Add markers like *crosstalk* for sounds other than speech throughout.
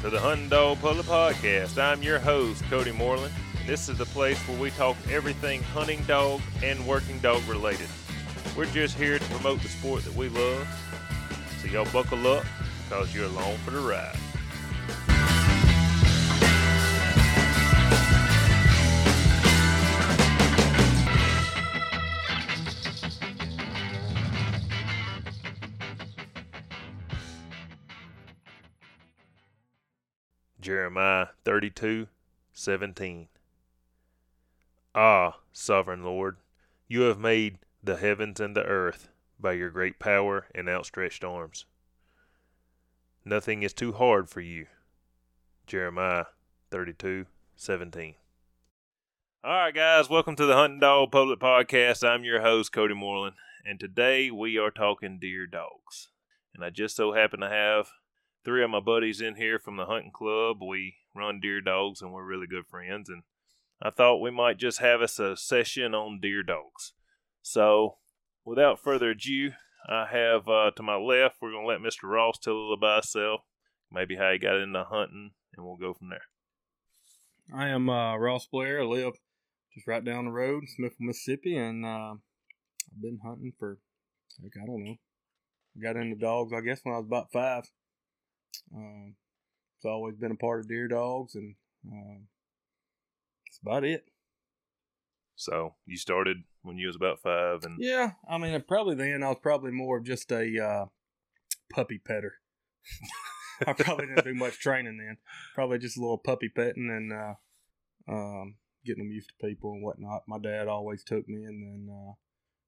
to the Hunting Dog Public Podcast. I'm your host, Cody Moreland. And this is the place where we talk everything hunting dog and working dog related. We're just here to promote the sport that we love. So y'all buckle up because you're along for the ride. Jeremiah 32:17. Ah, sovereign Lord, you have made the heavens and the earth by your great power and outstretched arms. Nothing is too hard for you. Jeremiah 32:17. All right, guys, welcome to the Hunting Dog Public Podcast. I'm your host, Cody Moreland, and today we are talking deer dogs. And I just so happen to have three of my buddies in here from the hunting club. We run deer dogs and we're really good friends. And I thought we might just have us a session on deer dogs. So, without further ado, I have uh, to my left, we're going to let Mr. Ross tell a little about himself, maybe how he got into hunting, and we'll go from there. I am uh, Ross Blair. I live just right down the road, in Smithville, Mississippi, and uh, I've been hunting for, like, I don't know. Got into dogs, I guess, when I was about five. Um, it's always been a part of deer dogs, and um, that's about it. So you started when you was about five, and Yeah, I mean, probably then I was probably more of just a uh, puppy petter. *laughs* I probably didn't do much training then. Probably just a little puppy petting and uh, um, getting them used to people and whatnot. My dad always took me, and then uh,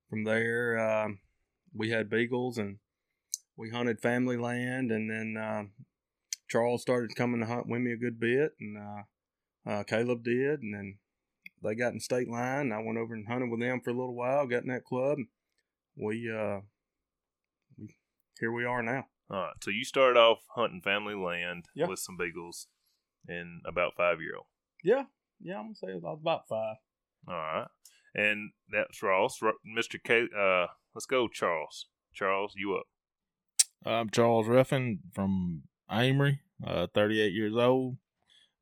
from there um, we had beagles and we hunted family land, and then uh, Charles started coming to hunt with me a good bit, and uh, uh, Caleb did, and then they got in state line. And I went over and hunted with them for a little while. Got in that club. We uh, we here we are now. all right. So you started off hunting family land Yeah. with some beagles, and about five year old. Yeah, yeah. I'm gonna say I was about five. All right, and that's Ross, Mr. K. Uh, let's go, Charles. Charles, you up? I'm Charles Ruffin from Amory, uh, 38 years old.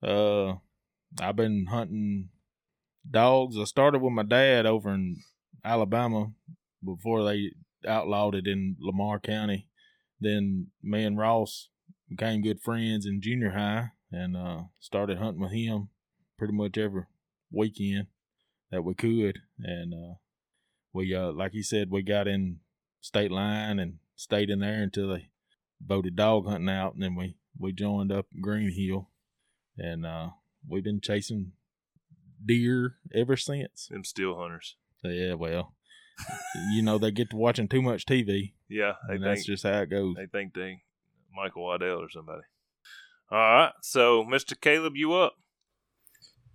Uh, I've been hunting dogs. I started with my dad over in Alabama before they outlawed it in Lamar County. Then me and Ross became good friends in junior high and uh, started hunting with him pretty much every weekend that we could. And uh, we, uh, like he said, we got in state line and stayed in there until they voted dog hunting out, and then we we joined up Green Hill, and uh, we've been chasing deer ever since. Them still hunters. Yeah, well, *laughs* you know they get to watching too much TV, Yeah, and think that's just how it goes. they think they Michael Waddell or somebody. All right, so Mr. Caleb, you up?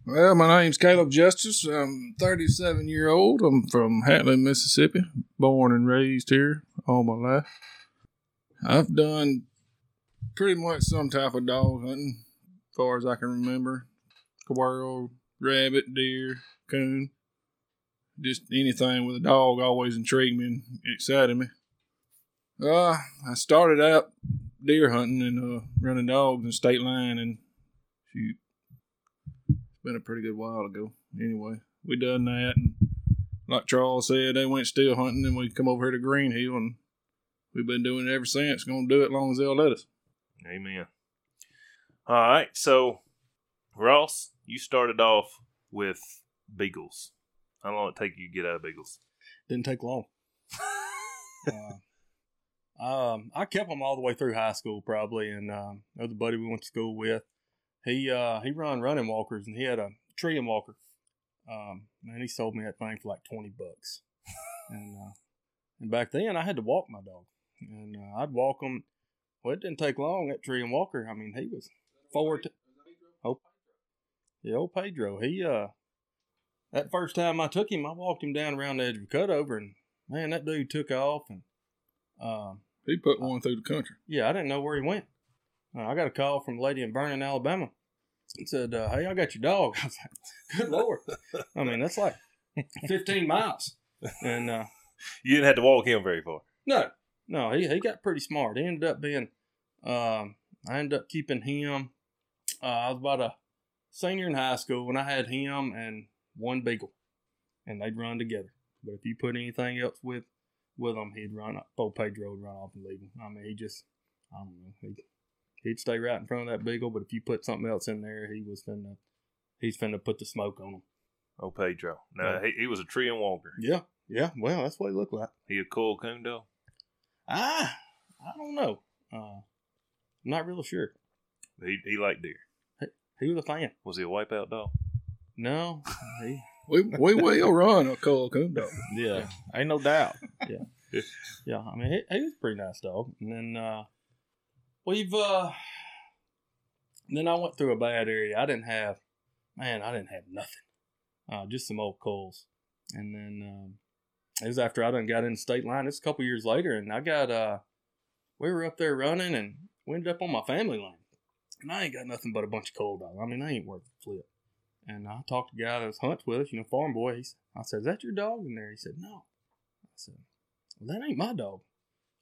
Well, my name's Caleb Justice. I'm 37 year old. I'm from Hatley, Mississippi. Born and raised here all my life. I've done pretty much some type of dog hunting, as far as I can remember. Squirrel, rabbit, deer, coon. Just anything with a dog always intrigued me and excited me. Uh, I started out deer hunting and uh, running dogs in state line and shoot been a pretty good while ago. Anyway, we done that, and like Charles said, they went still hunting, and we come over here to Green Hill, and we've been doing it ever since. Gonna do it as long as they'll let us. Amen. All right, so Ross, you started off with beagles. How long did it take you to get out of beagles? Didn't take long. *laughs* uh, um, I kept them all the way through high school, probably, and um, another buddy we went to school with, he uh, he run running walkers, and he had a Treeing Walker. Um, man, he sold me that thing for like twenty bucks, *laughs* and uh, and back then I had to walk my dog, and uh, I'd walk him. Well, it didn't take long. That Treeing Walker, I mean, he was forward. To, oh, yeah, old Pedro. He uh, that first time I took him, I walked him down around the edge of a cutover, and man, that dude took off, and um, He put one through the country. yeah, I didn't know where he went. Uh, I got a call from a lady in Vernon, Alabama. It said, uh, "Hey, I got your dog." *laughs* I was like, "Good lord!" I mean, that's like *laughs* fifteen miles, and uh, You didn't have to walk him very far. no, no, he he got pretty smart. He ended up being, um, I ended up keeping him Uh, I was about a senior in high school when I had him and one beagle, and they'd run together. But if you put anything else with with him, he'd run up. Old Pedro would run off and leave him. I mean, he just, I don't know, he he'd stay right in front of that beagle. But if you put something else in there, he was finna, he's finna put the smoke on him. Oh, Pedro. No, Yeah. he, he was a Treeing Walker. Yeah, yeah. Well, that's what he looked like. He a cool coon dog. Ah, I don't know. Uh, I'm not really sure. He he liked deer. He was a fan. Was he a wipeout dog? No, *laughs* he, We we will run a cool coon dog. Yeah, ain't no doubt. Yeah, yeah. I mean, he, he was a pretty nice dog. And then uh, we've uh, then I went through a bad area. I didn't have, man, I didn't have nothing. Uh, just some old coals. And then um, it was after I done got in state line. It's a couple years later, and I got uh, we were up there running, and we ended up on my family lane. And I ain't got nothing but a bunch of cold dogs. I mean, I ain't worth a flip. And I talked to the guy that was hunts with us, you know, farm boy. He's, I said, "Is that your dog in there?" He said, "No." I said, "Well, that ain't my dog.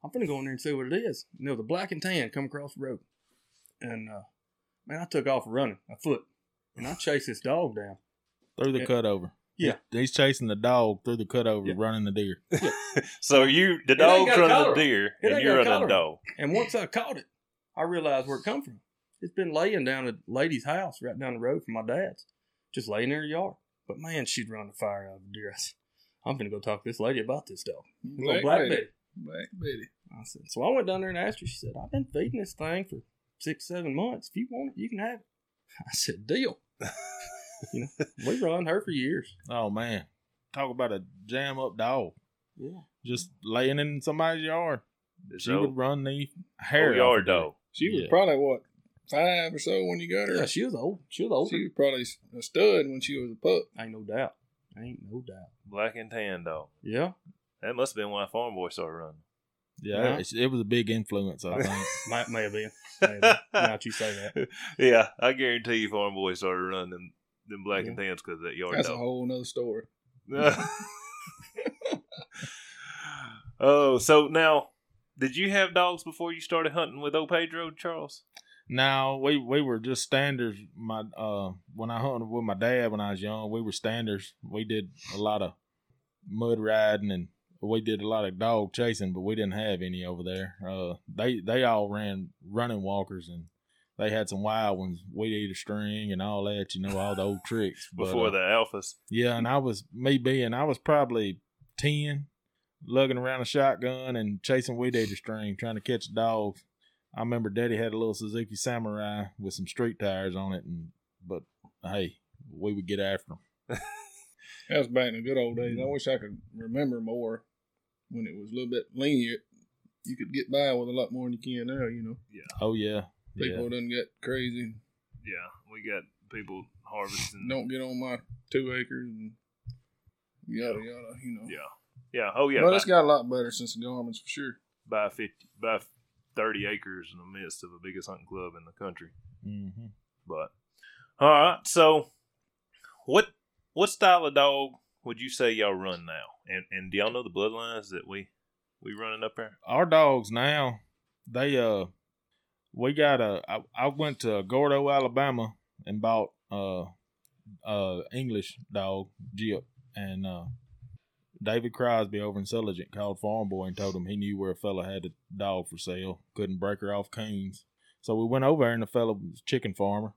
I'm finna go in there and see what it is." And there was a black and tan come across the road, and uh, man, I took off running a foot, and I chased this dog down. Through the Yeah. cutover. Yeah. He's chasing the dog through the cutover, Yeah. running the deer. *laughs* *laughs* So you the It ain't dog's got a running the deer It and you're running the dog. And once I caught it, I realized where it come from. It's been laying down at a lady's house right down the road from my dad's, just laying in her yard. But man, she'd run the fire out of the deer. *laughs* I said, I'm gonna go talk to this lady about this dog. Little Black Betty. Black Betty. I said, so I went down there and asked her. She said, I've been feeding this thing for six, seven months. If you want it, you can have it. *laughs* I said, deal. *laughs* you know, we run her for years. Oh man, talk about a jam up dog. Yeah. Just laying in somebody's yard. She So would run the hair whole yard of deer. dog. She was Yeah. probably what five or so when you got her. Yeah, she was old. She was old. She was probably a stud when she was a pup. Ain't no doubt. Ain't no doubt. Black and tan dog. Yeah. That must have been why Farm Boy started running. Yeah, Yeah. It, it was a big influence. I think. *laughs* Might may have been. May have been. *laughs* now you say that. yeah, I guarantee you Farm Boy started running them, them black and tans because that yard That's a whole nother story. *laughs* oh, so now, did you have dogs before you started hunting with old Pedro, Charles? Now we we were just standards. My uh, when I hunted with my dad when I was young, we were standards. We did a lot of mud riding and we did a lot of dog chasing, but we didn't have any over there. Uh, they they all ran running walkers and they had some wild ones. We'd eat a string and all that, you know, all the old tricks. But, Before uh, the alphas? Yeah, and I was me being I was probably ten, lugging around a shotgun and chasing weed eater string, trying to catch dogs. I remember Daddy had a little Suzuki Samurai with some street tires on it, and but hey, we would get after them. *laughs* That was back in the good old days. I wish I could remember more when it was a little bit lenient. You could get by with a lot more than you can now, you know. Yeah. Oh yeah, People yeah. done get crazy. Yeah, we got people harvesting. Don't get on my two acres and yada yada, you know. Yeah. Yeah. Oh, yeah. Well, by, it's got a lot better since the garments for sure. by 50, by 30 acres in the midst of the biggest hunting club in the country. hmm But all right, so what what style of dog would you say y'all run now? And and do y'all know the bloodlines that we we running up there? Our dogs now, they uh, we got a. I, I went to Gordo, Alabama, and bought uh, uh English dog Jip, and uh, David Crosby over in Sulligent called Farm Boy and told him he knew where a fella had a dog for sale, couldn't break her off coons. So we went over there, and the fella was a chicken farmer.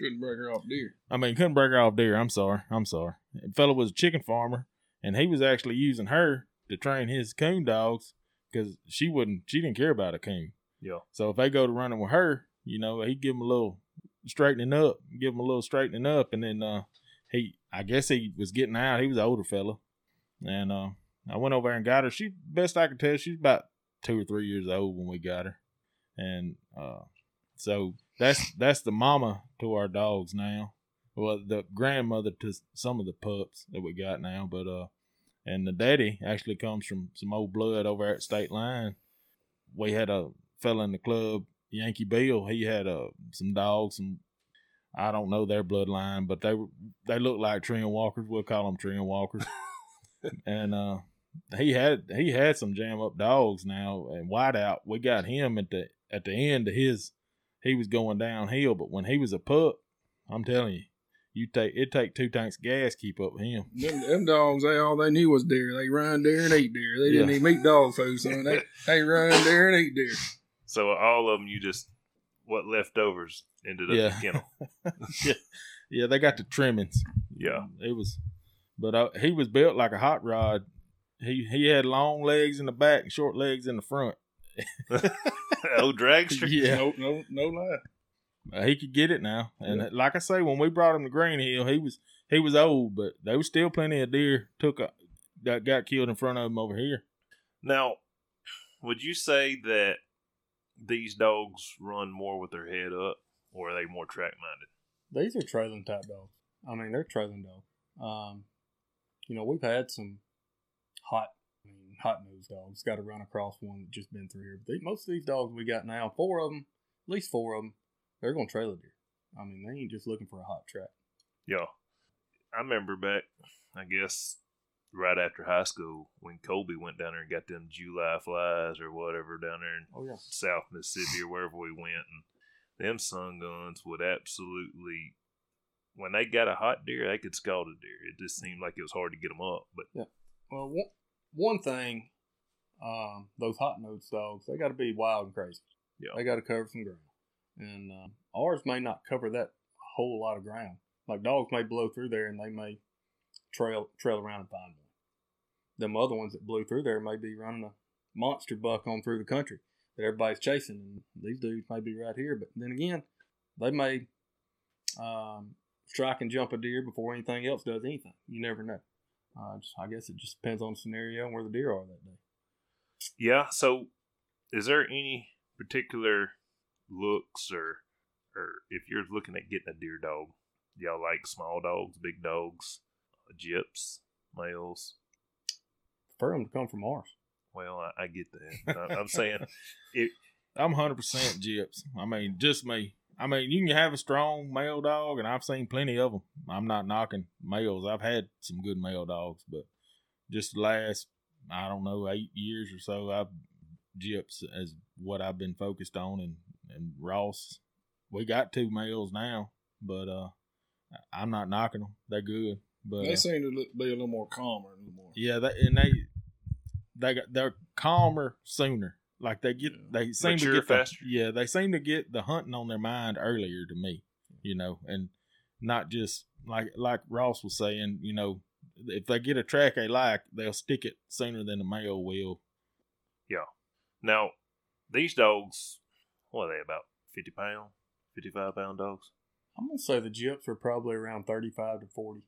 Couldn't break her off deer. I mean, couldn't break her off deer. I'm sorry. I'm sorry. The fella was a chicken farmer, and he was actually using her to train his coon dogs because she wouldn't. She didn't care about a coon. Yeah. So if they go to running with her, you know, he'd give them a little straightening up, give them a little straightening up, and then uh, he, I guess he was getting out. He was an older fella, and uh, I went over there and got her. She, best I could tell, she's about two or three years old when we got her, and uh, so that's that's the mama to our dogs now. Well, the grandmother to some of the pups that we got now, but uh, and the daddy actually comes from some old blood over at State Line. We had a fella in the club, Yankee Bill. He had uh some dogs, and I don't know their bloodline, but they were they look like tree walkers. We'll call them tree walkers. *laughs* and uh, he had he had some jam up dogs now and whiteout. We got him at the at the end of his he was going downhill. But when he was a pup, I'm telling you, you take it take two tanks of gas to keep up with him. Them, them dogs, they all they knew was deer. They run deer and eat deer. They didn't Yeah. even eat dog food, son. They *laughs* they run deer and eat deer. So all of them, you just what leftovers ended up in the kennel. *laughs* yeah, yeah, they got the trimmings. Yeah. it was, but uh, he was built like a hot rod. He he had long legs in the back and short legs in the front. *laughs* Old dragster. Yeah, No, no, no lie. Uh, he could get it now. And like I say, when we brought him to Green Hill, he was he was old, but there was still plenty of deer took a, that got killed in front of him over here. Now, would you say that these dogs run more with their head up, or are they more track minded? These are trailing type dogs. I mean, they're trailing dogs. Um, you know, we've had some hot, I mean, hot nosed dogs. Got to run across one that just been through here. But they, most of these dogs we got now, four of them, at least four of them, they're going to trail a deer. I mean, they ain't just looking for a hot track. Yeah. I remember back, I guess, right after high school when Colby went down there and got them July flies or whatever down there in Oh yeah, South Mississippi or wherever we went, and them sun guns would absolutely, when they got a hot deer, they could scald a deer. It just seemed like it was hard to get them up. But yeah. Well, one, thing, um, those hot nosed dogs, they got to be wild and crazy. Yeah. They got to cover some ground, and um, ours may not cover that whole lot of ground. Like dogs may blow through there, and they may trail trail around and find one. Them other ones that blew through there may be running a monster buck on through the country that everybody's chasing, and these dudes may be right here. But then again, they may um, strike and jump a deer before anything else does anything. You never know. Uh, just, I guess it just depends on the scenario and where the deer are that day. yeah, so is there any particular looks or, or if you're looking at getting a deer dog, y'all like small dogs, big dogs, uh, gyps, males? Prefer them to come from ours. Well, I, I get that. I, I'm saying *laughs* it. I'm hundred percent gyps. I mean, just me. I mean, you can have a strong male dog, and I've seen plenty of them. I'm not knocking males. I've had some good male dogs, but just the last, I don't know, eight years or so, I've gyps as what I've been focused on, and and Ross, we got two males now, but uh, I'm not knocking them. They're good, but They uh, seem to be a little more calmer, a little more. yeah, they, and they they got they're calmer sooner. Like they get Yeah. they seem Mature to get the, yeah they seem to get the hunting on their mind earlier to me, you know, and not just like like Ross was saying, you know, if they get a track they like, they'll stick it sooner than the male will. Yeah. Now, these dogs, what are they about? Fifty pound, fifty five pound dogs. I'm gonna say the gyps are probably around 35 to 40.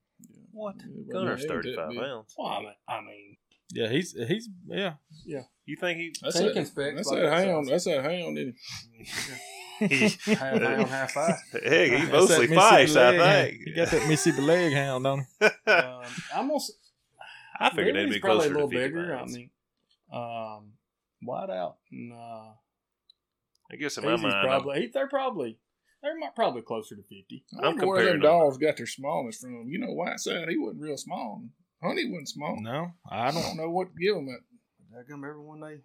What? Yeah, but Gunner's they thirty five pounds. Well, I mean, I mean Yeah, he's he's yeah. Yeah. You think he? That's Taking that, specs that's like that that hound. size. That's that hound. Isn't he? half hound, half eye. Heck, he That's mostly that I think. He got that Mississippi leg hound on him. *laughs* Um, I'm gonna. figured they'd Lily's be probably closer a little to fifty bigger. pounds. I mean, um, wide out. And, uh, I guess in my Easy's mind, I'm- probably he, they're probably they're probably closer to 50. it? I I'm wonder where them comparing them. dogs got their smallness from. You know, Whiteside, he wasn't real small. Honey wasn't small. No, I I don't. don't know what to give them At. How come everyone they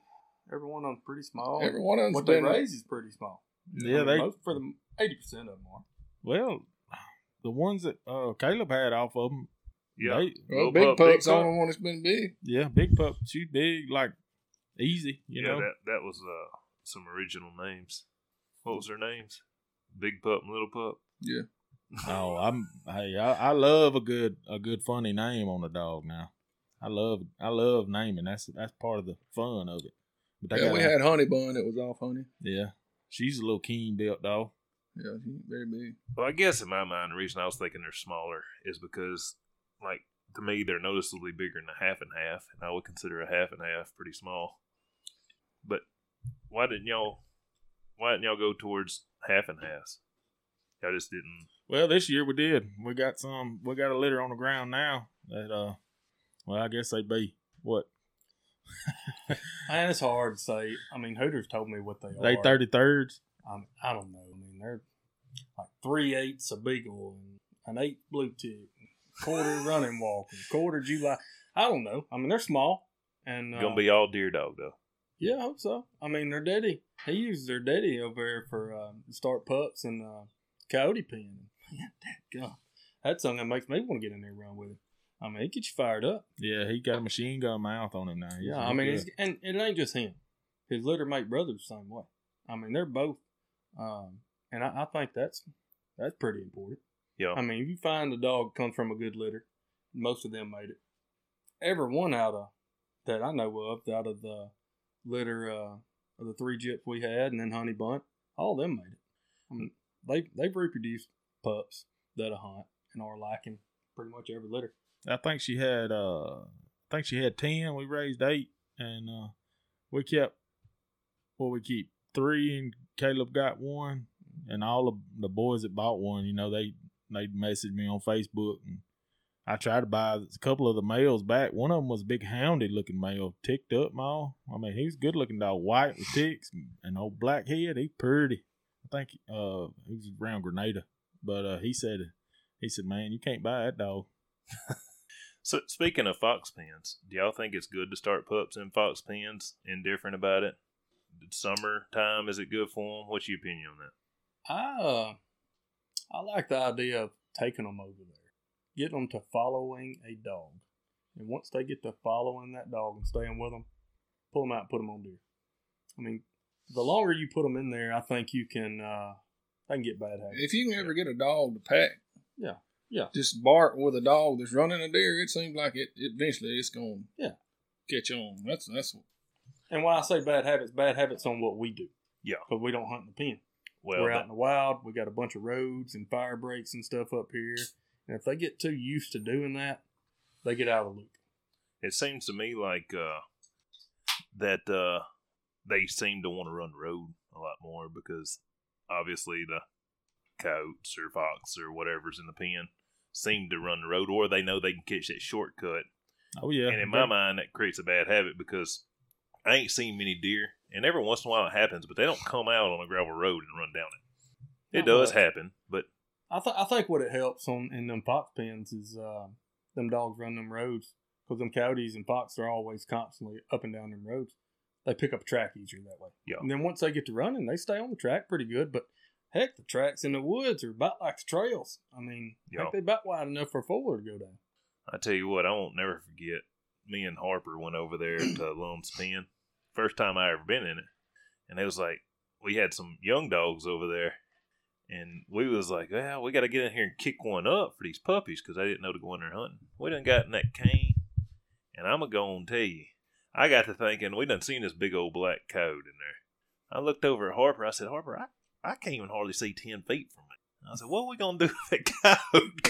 everyone on pretty small? Every one of them's what they raise is pretty small. Yeah, I mean, they most, for the eighty percent of them are. well, the ones that uh, Caleb had off of them, yeah, they, Well, big pup, big pup's the pup. only one that's been big. yeah, big pup, she's big, like easy, you yeah, know. that that was uh, some original names. What was their names? Big pup and little pup. Yeah. Oh, I'm hey, I, I love a good a good funny name on a dog now. I love I love naming. That's that's part of the fun of it. But Yeah, we a- had Honey Bun that was off Honey. yeah. She's a little keen built dog. Yeah, she ain't very big. Well, I guess in my mind, the reason I was thinking they're smaller is because, like, to me, they're noticeably bigger than a half and half, and I would consider a half and half pretty small. But why didn't y'all? Why didn't y'all go towards half and halves? Y'all just didn't. Well, this year we did. We got some. We got a litter on the ground now. That uh, well, I guess they'd be what *laughs* And it's hard to say. I mean, Hooters told me what they are. they are. thirty thirds. I'm, I don't know. I mean, they're like three eighths a beagle and an eighth blue tick, quarter *laughs* running walk, and quarter July. I don't know. I mean, they're small and uh, Gonna be all deer dog though. Yeah, I hope so. I mean, their daddy, he uses their daddy over there for uh, start pups and uh, coyote pen. Man, that gun. That's something that makes me want to get in there and run with it. I mean, it gets you fired up. Yeah, he got a machine gun mouth on him now. He's- Yeah, I mean, it's, and it ain't just him. His litter mate brother's the same way. I mean, they're both, um, and I, I think that's that's pretty important. Yeah. I mean, if you find a dog comes from a good litter, most of them made it. Every one out of that I know of, out of the litter uh, of the three jips we had, and then Honey Bun, all of them made it. I mean, they they've reproduced pups that a hunt and are liking pretty much every litter. I think she had uh I think she had ten. We raised eight and uh we kept well we keep three and Caleb got one and all of the boys that bought one, you know, they they messaged me on Facebook and I tried to buy a couple of the males back. One of them was a big hounded looking male, ticked up mall. I mean, he's good looking dog, white with ticks and old black head. He's pretty. I think uh he was around Grenada, but uh he said he said, man, you can't buy that dog. So speaking of fox pens, do y'all think it's good to start pups in fox pens? Indifferent about it? Summer time is it good for them? What's your opinion on that? I uh, I like the idea of taking them over there, getting them to following a dog, and once they get to following that dog and staying with them, pull them out, and put them on deer. I mean, the longer you put them in there, I think you can uh, they can get bad habits. If you can ever get a dog to pack, Yeah, yeah. just bark with a dog that's running a deer, it seems like it eventually it's gonna Yeah. catch on. That's that's What... And when I say bad habits, bad habits on what we do. Yeah. because we don't hunt in the pen. Well, We're that- out in the wild. We got a bunch of roads and fire breaks and stuff up here. And if they get too used to doing that, they get out of the loop. it seems to me like uh, that uh, they seem to want to run the road a lot more because obviously the coats or fox or whatever's in the pen seem to run the road, or they know they can catch that shortcut. Oh yeah. And in my mind, that creates a bad habit because I ain't seen many deer, and every once in a while it happens, but they don't come out on a gravel road and run down it. It Not does much. happen, but I, th- I think what it helps on in them fox pens is uh, them dogs run them roads because them coyotes and fox are always constantly up and down them roads. They pick up track easier that way. Yeah. And then once they get to running, they stay on the track pretty good. But heck, the tracks in the woods are about like the trails. I mean, think they about wide enough for a four wheeler to go down. I tell you what, I won't never forget. Me and Harper went over there to *clears throat* Lum's Pen. First time I ever been in it. And it was like we had some young dogs over there. And we was like, well, we got to get in here and kick one up for these puppies because I didn't know to go in there hunting. We done got in that cane. And I'm going to go and tell you, I got to thinking, we done seen this big old black coat in there. I looked over at Harper. I said, Harper, I, I can't even hardly see 10 feet from it. I said, what are we going to do with that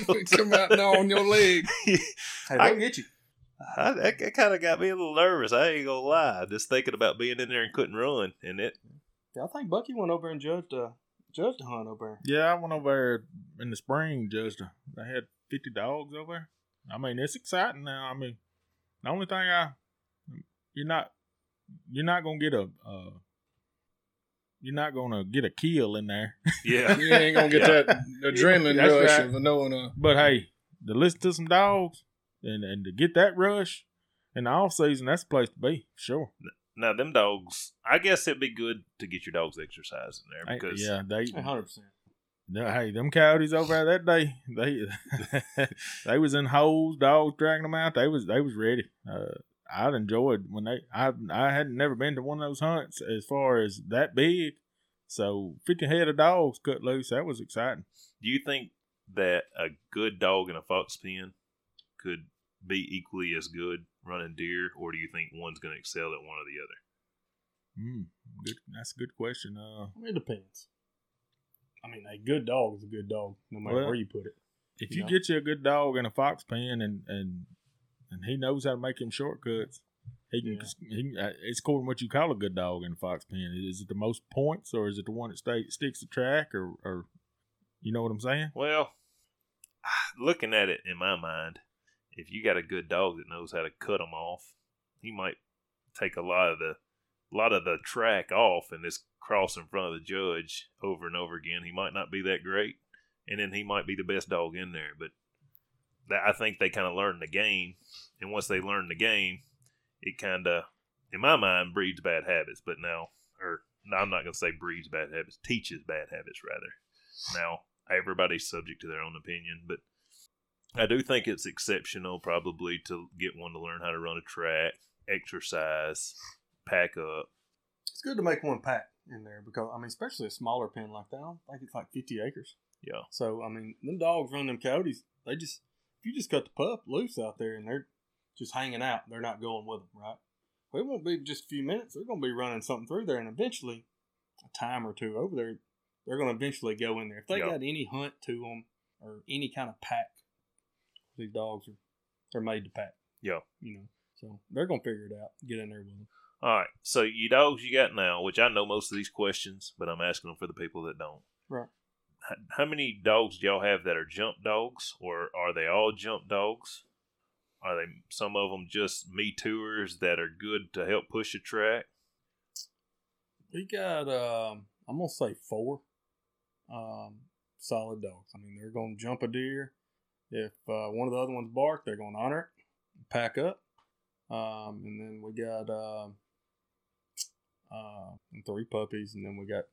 coat? *laughs* come out now on your leg. *laughs* Hey, I- they'll get you. I, that, that kind of got me a little nervous. I ain't gonna lie. Just thinking about being in there and couldn't run, and it. Yeah, I think Bucky went over and judged a judged a hunt over there. Yeah, I went over there in the spring, just they had fifty dogs over there. I mean, it's exciting now. I mean, the only thing I you're not you're not gonna get a uh, you're not gonna get a kill in there. Yeah, *laughs* You ain't gonna get that adrenaline That's rush right. of knowing uh But hey, to listen to some dogs and and to get that rush in the off season, that's the place to be. Sure. now them dogs. I guess it'd be good to get your dogs exercise in there Hey, because yeah, they hundred percent. No, hey, them coyotes over there that day, they *laughs* they was in holes, dogs dragging them out. They was they was ready. Uh, I'd enjoyed when they. I I had never been to one of those hunts as far as that big. So fifty head of dogs cut loose. That was exciting. do you think that a good dog in a fox pen could be equally as good running deer, or do you think one's going to excel at one or the other? Mm, good. That's a good question. Uh, it depends. I mean, a good dog is a good dog, no matter Well, where you put it. if You you know? get you a good dog in a fox pen and and and he knows how to make him shortcuts, he can. He, can- uh, it's according what you call a good dog in a fox pen. Is it the most points, or is it the one that stay, sticks the track, or or you know what I'm saying? Well, *sighs* looking at it in my mind, if you got a good dog that knows how to cut them off, he might take a lot of the lot of the track off and just cross in front of the judge over and over again. He might not be that great, and then he might be the best dog in there. But that, I think they kind of learn the game, and once they learn the game, it kind of in my mind, breeds bad habits. But now, or no, I'm not going to say breeds bad habits, teaches bad habits rather. Now, everybody's subject to their own opinion, but I do think it's exceptional probably to get one to learn how to run a track, exercise, pack up. It's good to make one pack in there because I mean, especially a smaller pen like that. I don't think it's like fifty acres. Yeah. So I mean, them dogs run them coyotes. They just you just cut the pup loose out there and they're just hanging out, they're not going with them, right? Well, it won't be just a few minutes. They're going to be running something through there, and eventually, a time or two over there, they're going to eventually go in there. If they Yeah. got any hunt to them or any kind of pack, these dogs are they're made to pack. Yeah. You know, so they're going to figure it out. Get in there with them. All right. So, you dogs you got now, which I know most of these questions, but I'm asking them for the people that don't. Right. How many dogs do y'all have that are jump dogs, or are they all jump dogs? Are they some of them just me tours that are good to help push a track? We got, um, I'm gonna say four um, solid dogs. I mean, they're gonna jump a deer. If uh, one of the other ones bark, they're gonna honor it, pack up. Um, and then we got um, uh, three puppies, and then we got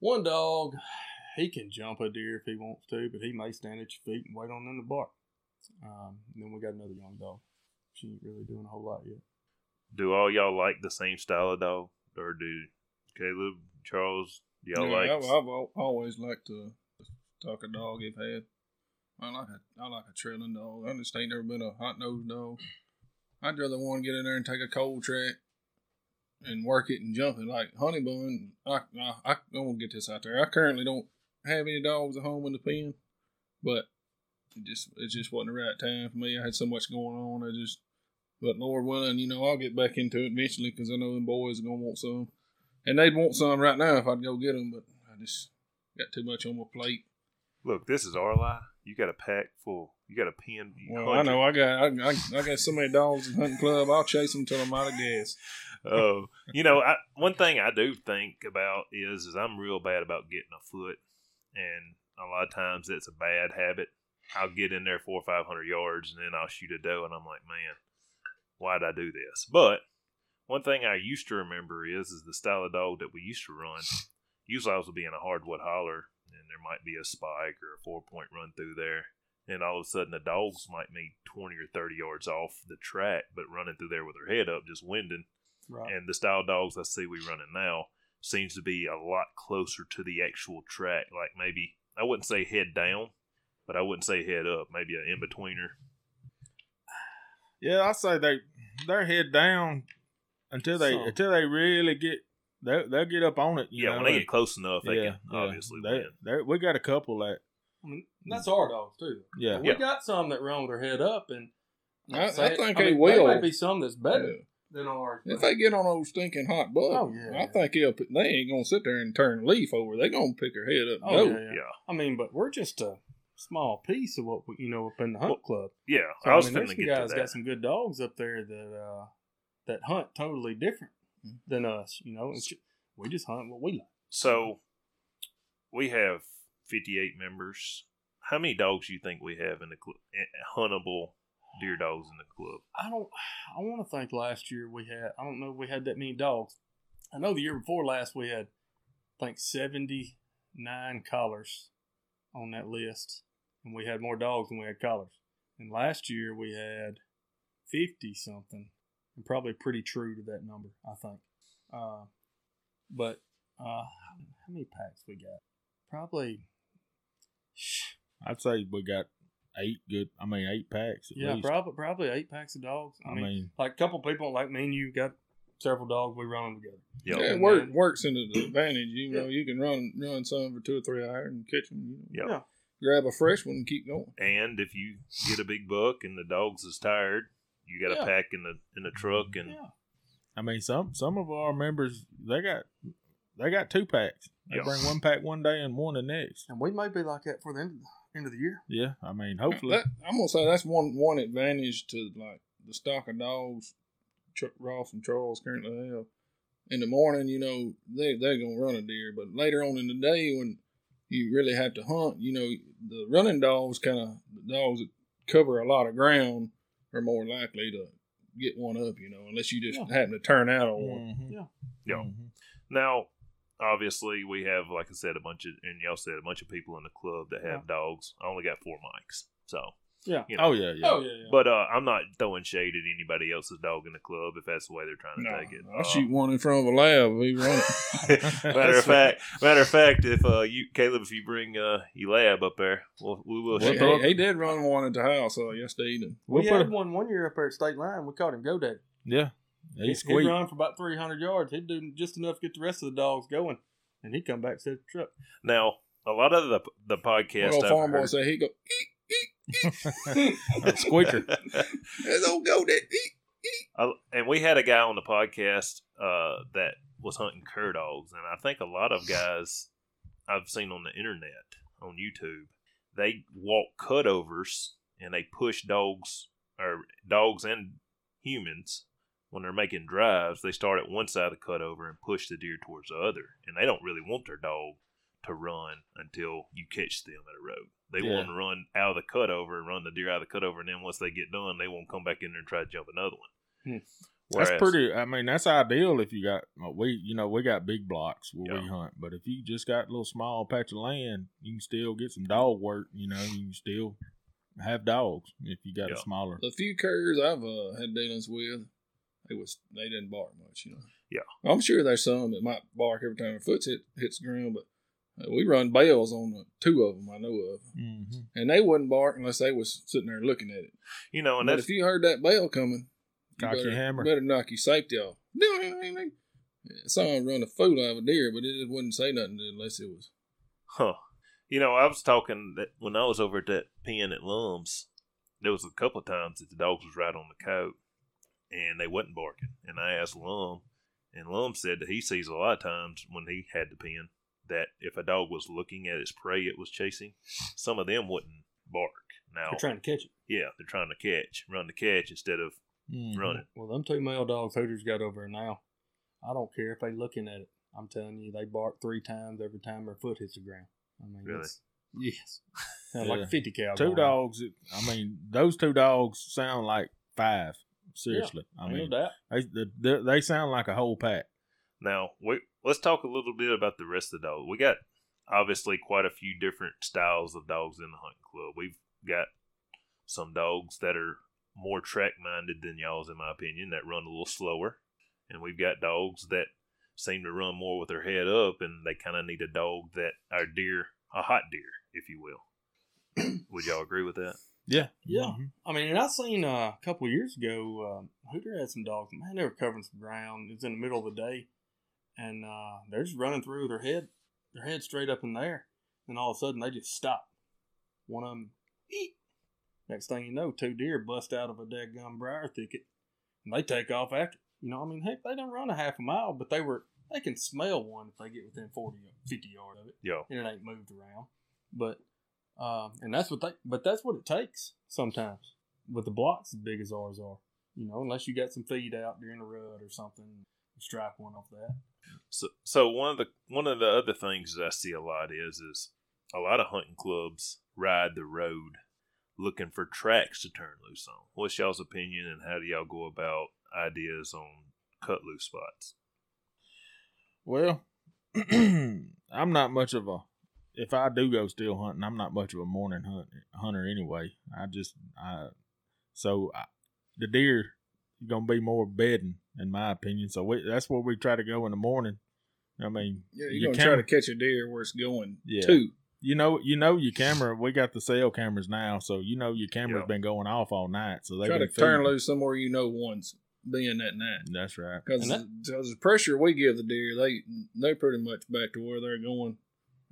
one dog. He can jump a deer if he wants to, but he may stand at your feet and wait on them to bark. Um, and then we got another young dog. She ain't really doing a whole lot yet. Do all y'all like the same style of dog, or do Caleb, Charles, y'all Yeah, like? I've, I've always liked to talk a dog if had. I like a I like a trailing dog. I just ain't never been a hot nosed dog. I'd rather one get in there and take a cold track and work it and jump it like honey bun. I I, I won't get this out there. I currently don't have any dogs at home in the pen, but it just it just wasn't the right time for me. I had so much going on. I just but Lord willing, you know, I'll get back into it eventually because I know them boys are gonna want some, and they'd want some right now if I'd go get them. But I just got too much on my plate. Look, this is our lie. You got a pack full. You got a pen. Well, I know I got I, I, I got so many dogs in hunting club. I'll chase them till I'm out of gas. *laughs* Oh, you know, I, one thing I do think about is is I'm real bad about getting a foot, and a lot of times that's a bad habit. I'll get in there four or five hundred yards, and then I'll shoot a doe, and I'm like, man, why did I do this? But one thing I used to remember is is the style of dog that we used to run. Usually, I was being a hardwood holler, and there might be a spike or a four point run through there. And all of a sudden, the dogs might be 20 or 30 yards off the track, but running through there with their head up, just winding Right. and the style dogs I see we running now seems to be a lot closer to the actual track. Like maybe I wouldn't say head down, but I wouldn't say head up. Maybe an in betweener. Yeah, I say they they're head down until they Some. until they really get they they'll get up on it. You Yeah, know, when they and- get close enough, they yeah, can yeah. obviously They- win. they- we got a couple that I mean, that's our dogs too. yeah. We Yeah. got some that run with their head up, and I- I say- think mean, they will. There may be some that's better Yeah. Than ours. If they get on those stinking hot bugs, Oh, yeah. I think they'll, they ain't gonna sit there and turn leaf over. They gonna pick their head up. And oh go. yeah, yeah, Yeah, I mean, but we're just a small piece of what we, you know up in the hunt Well, club. yeah. So, I was mean, there's finna some guys to that. got some good dogs up there that uh, that hunt totally different Mm-hmm. than us. You know, it's we just hunt what we like. So we have 58 members. How many dogs do you think we have in the club? Huntable deer dogs in the club. I don't. I want to think last year we had. I don't know if we had that many dogs. I know the year before last we had, I think seventy nine collars on that list, and we had more dogs than we had collars. And last year we had fifty something, and probably pretty true to that number. I think. Uh, but uh, how many packs we got? Probably. I'd say we got eight good. I mean, eight packs at Yeah, least. probably probably eight packs of dogs. I, I mean, mean, like a couple people like me and you got several dogs. We run them together. Yep. Yeah, it And work, then- works into the advantage. You know, Yeah. you can run run some for two or three hours and catch them. You know, Yep. Yeah. grab a fresh one and keep going. And if you get a big buck and the dogs is tired, you got a Yeah. pack in the in the truck and Yeah. I mean, some some of our members they got they got two packs. They Yeah. bring one pack one day and one the next. And we may be like that for the end of the, end of the year. Yeah, I mean, hopefully, That, I'm gonna say that's one one advantage to like the stock of dogs Ch- Ross and Charles currently have. In the morning, you know, they they're gonna run a deer, but later on in the day when you really have to hunt, you know, the running dogs kind of the dogs that cover a lot of ground are more likely to get one up, you know, unless you just happen to turn out on one. Mhm. Yeah. Yeah. Mhm. Now, obviously, we have, like I said, a bunch of, and y'all said, a bunch of people in the club that have dogs. I only got four mics. So, Yeah. you know. Oh yeah, yeah. Oh yeah, yeah. But uh, I'm not throwing shade at anybody else's dog in the club if that's the way they're trying to No, take it. I'll Uh, shoot one in front of a lab if he run it. matter of fact, matter of fact, if uh, you Caleb, if you bring uh, your lab up there, we'll, we will. He, shoot. he, he did run one at the house uh, yesterday evening. we We'll put had a- one one year up there at State Line. We called him go daddy. Yeah. He, He's he'd run for about three hundred yards. He'd do just enough to get the rest of the dogs going, and he'd come back set the truck. Now, a lot of the the podcast Well, I've farm boy heard- said he go. A *laughs* *laughs* squeaker. *laughs* Don't go that. I, and we had a guy on the podcast uh, that was hunting cur dogs, and I think a lot of guys I've seen on the internet on YouTube they walk cutovers and they push dogs or dogs and humans when they're making drives. They start at one side of the cutover and push the deer towards the other, and they don't really want their dog to run until you catch them at a road. They Yeah. want to run out of the cutover and run the deer out of the cutover, and then once they get done, they won't come back in there and try to jump another one. Hmm. That's pretty. I mean, that's ideal if you got well, we. You know, we got big blocks where we hunt, but if you just got a little small patch of land, you can still get some dog work. You know, you can still have dogs if you got Yeah. a smaller. The few curs I've uh, had dealings with, they was they didn't bark much, you know. Yeah. I'm sure there's some that might bark every time their foot hit, hits the ground, but uh, we run bells on the two of them I know of, Mm-hmm. and they wouldn't bark unless they was sitting there looking at it. You know, and if you heard that bell coming, you Cock your hammer. better knock your safety off. Someone run a fool out of a deer, but it wouldn't say nothing unless it was. Huh. You know, I was talking that when I was over at that pen at Lums, there was a couple of times that the dogs was right on the coat and they wasn't barking. And I asked Lum, and Lum said that he sees a lot of times when he had the pen that if a dog was looking at its prey it was chasing, some of them wouldn't bark. Now, They're trying to catch it. yeah, they're trying to catch, run to catch instead of Mm-hmm. running. Well, them two male dogs Hooters got over there now. I don't care if they looking at it. I'm telling you, they bark three times every time their foot hits the ground. I mean, Really? it's, yes, Sound Yeah. like a fifty cal. Two dogs. I mean, those two dogs sound like five. Seriously, I mean, no doubt. they, they they sound like a whole pack. Now, we, let's talk a little bit about the rest of the dogs. We got obviously quite a few different styles of dogs in the hunting club. We've got some dogs that are more track minded than y'all's, in my opinion, that run a little slower. And we've got dogs that seem to run more with their head up, and they kind of need a dog that are deer, a hot deer, if you will. *coughs* Would y'all agree with that? Yeah, Yeah. Mhm. I mean, and I seen uh, a couple of years ago, uh, Hooter had some dogs. Man, they were covering some ground. It's in the middle of the day, and uh, they're just running through their head, their head straight up in there. And all of a sudden, they just stop. One of them, eat. Next thing you know, two deer bust out of a dead gum briar thicket, and they take off after. You know, I mean, heck, they don't run a half a mile, but they were they can smell one if they get within 40, 50 yards of it Yeah. and it ain't moved around. But um, and that's what they but that's what it takes sometimes with the blocks as big as ours are. You know, unless you got some feed out during the rut or something, strike one off that. So, so one of the one of the other things that I see a lot is is a lot of hunting clubs ride the road looking for tracks to turn loose on. What's y'all's opinion, and how do y'all go about ideas on cut loose spots? Well, *clears throat* I'm not much of a. If I do go still hunting, I'm not much of a morning hunt, hunter anyway. I just, I, so I, the deer gonna be more bedding, in my opinion. So we, that's where we try to go in the morning. I mean, Yeah, you're gonna camera- try to catch a deer where it's going Yeah. to. you know, you know your camera. We got the cell cameras now, so you know your camera's Yeah. been going off all night. So they Try to turn feeding. loose somewhere you know one's being that night. That's right. Because And that- the pressure we give the deer, they they're pretty much back to where they're going,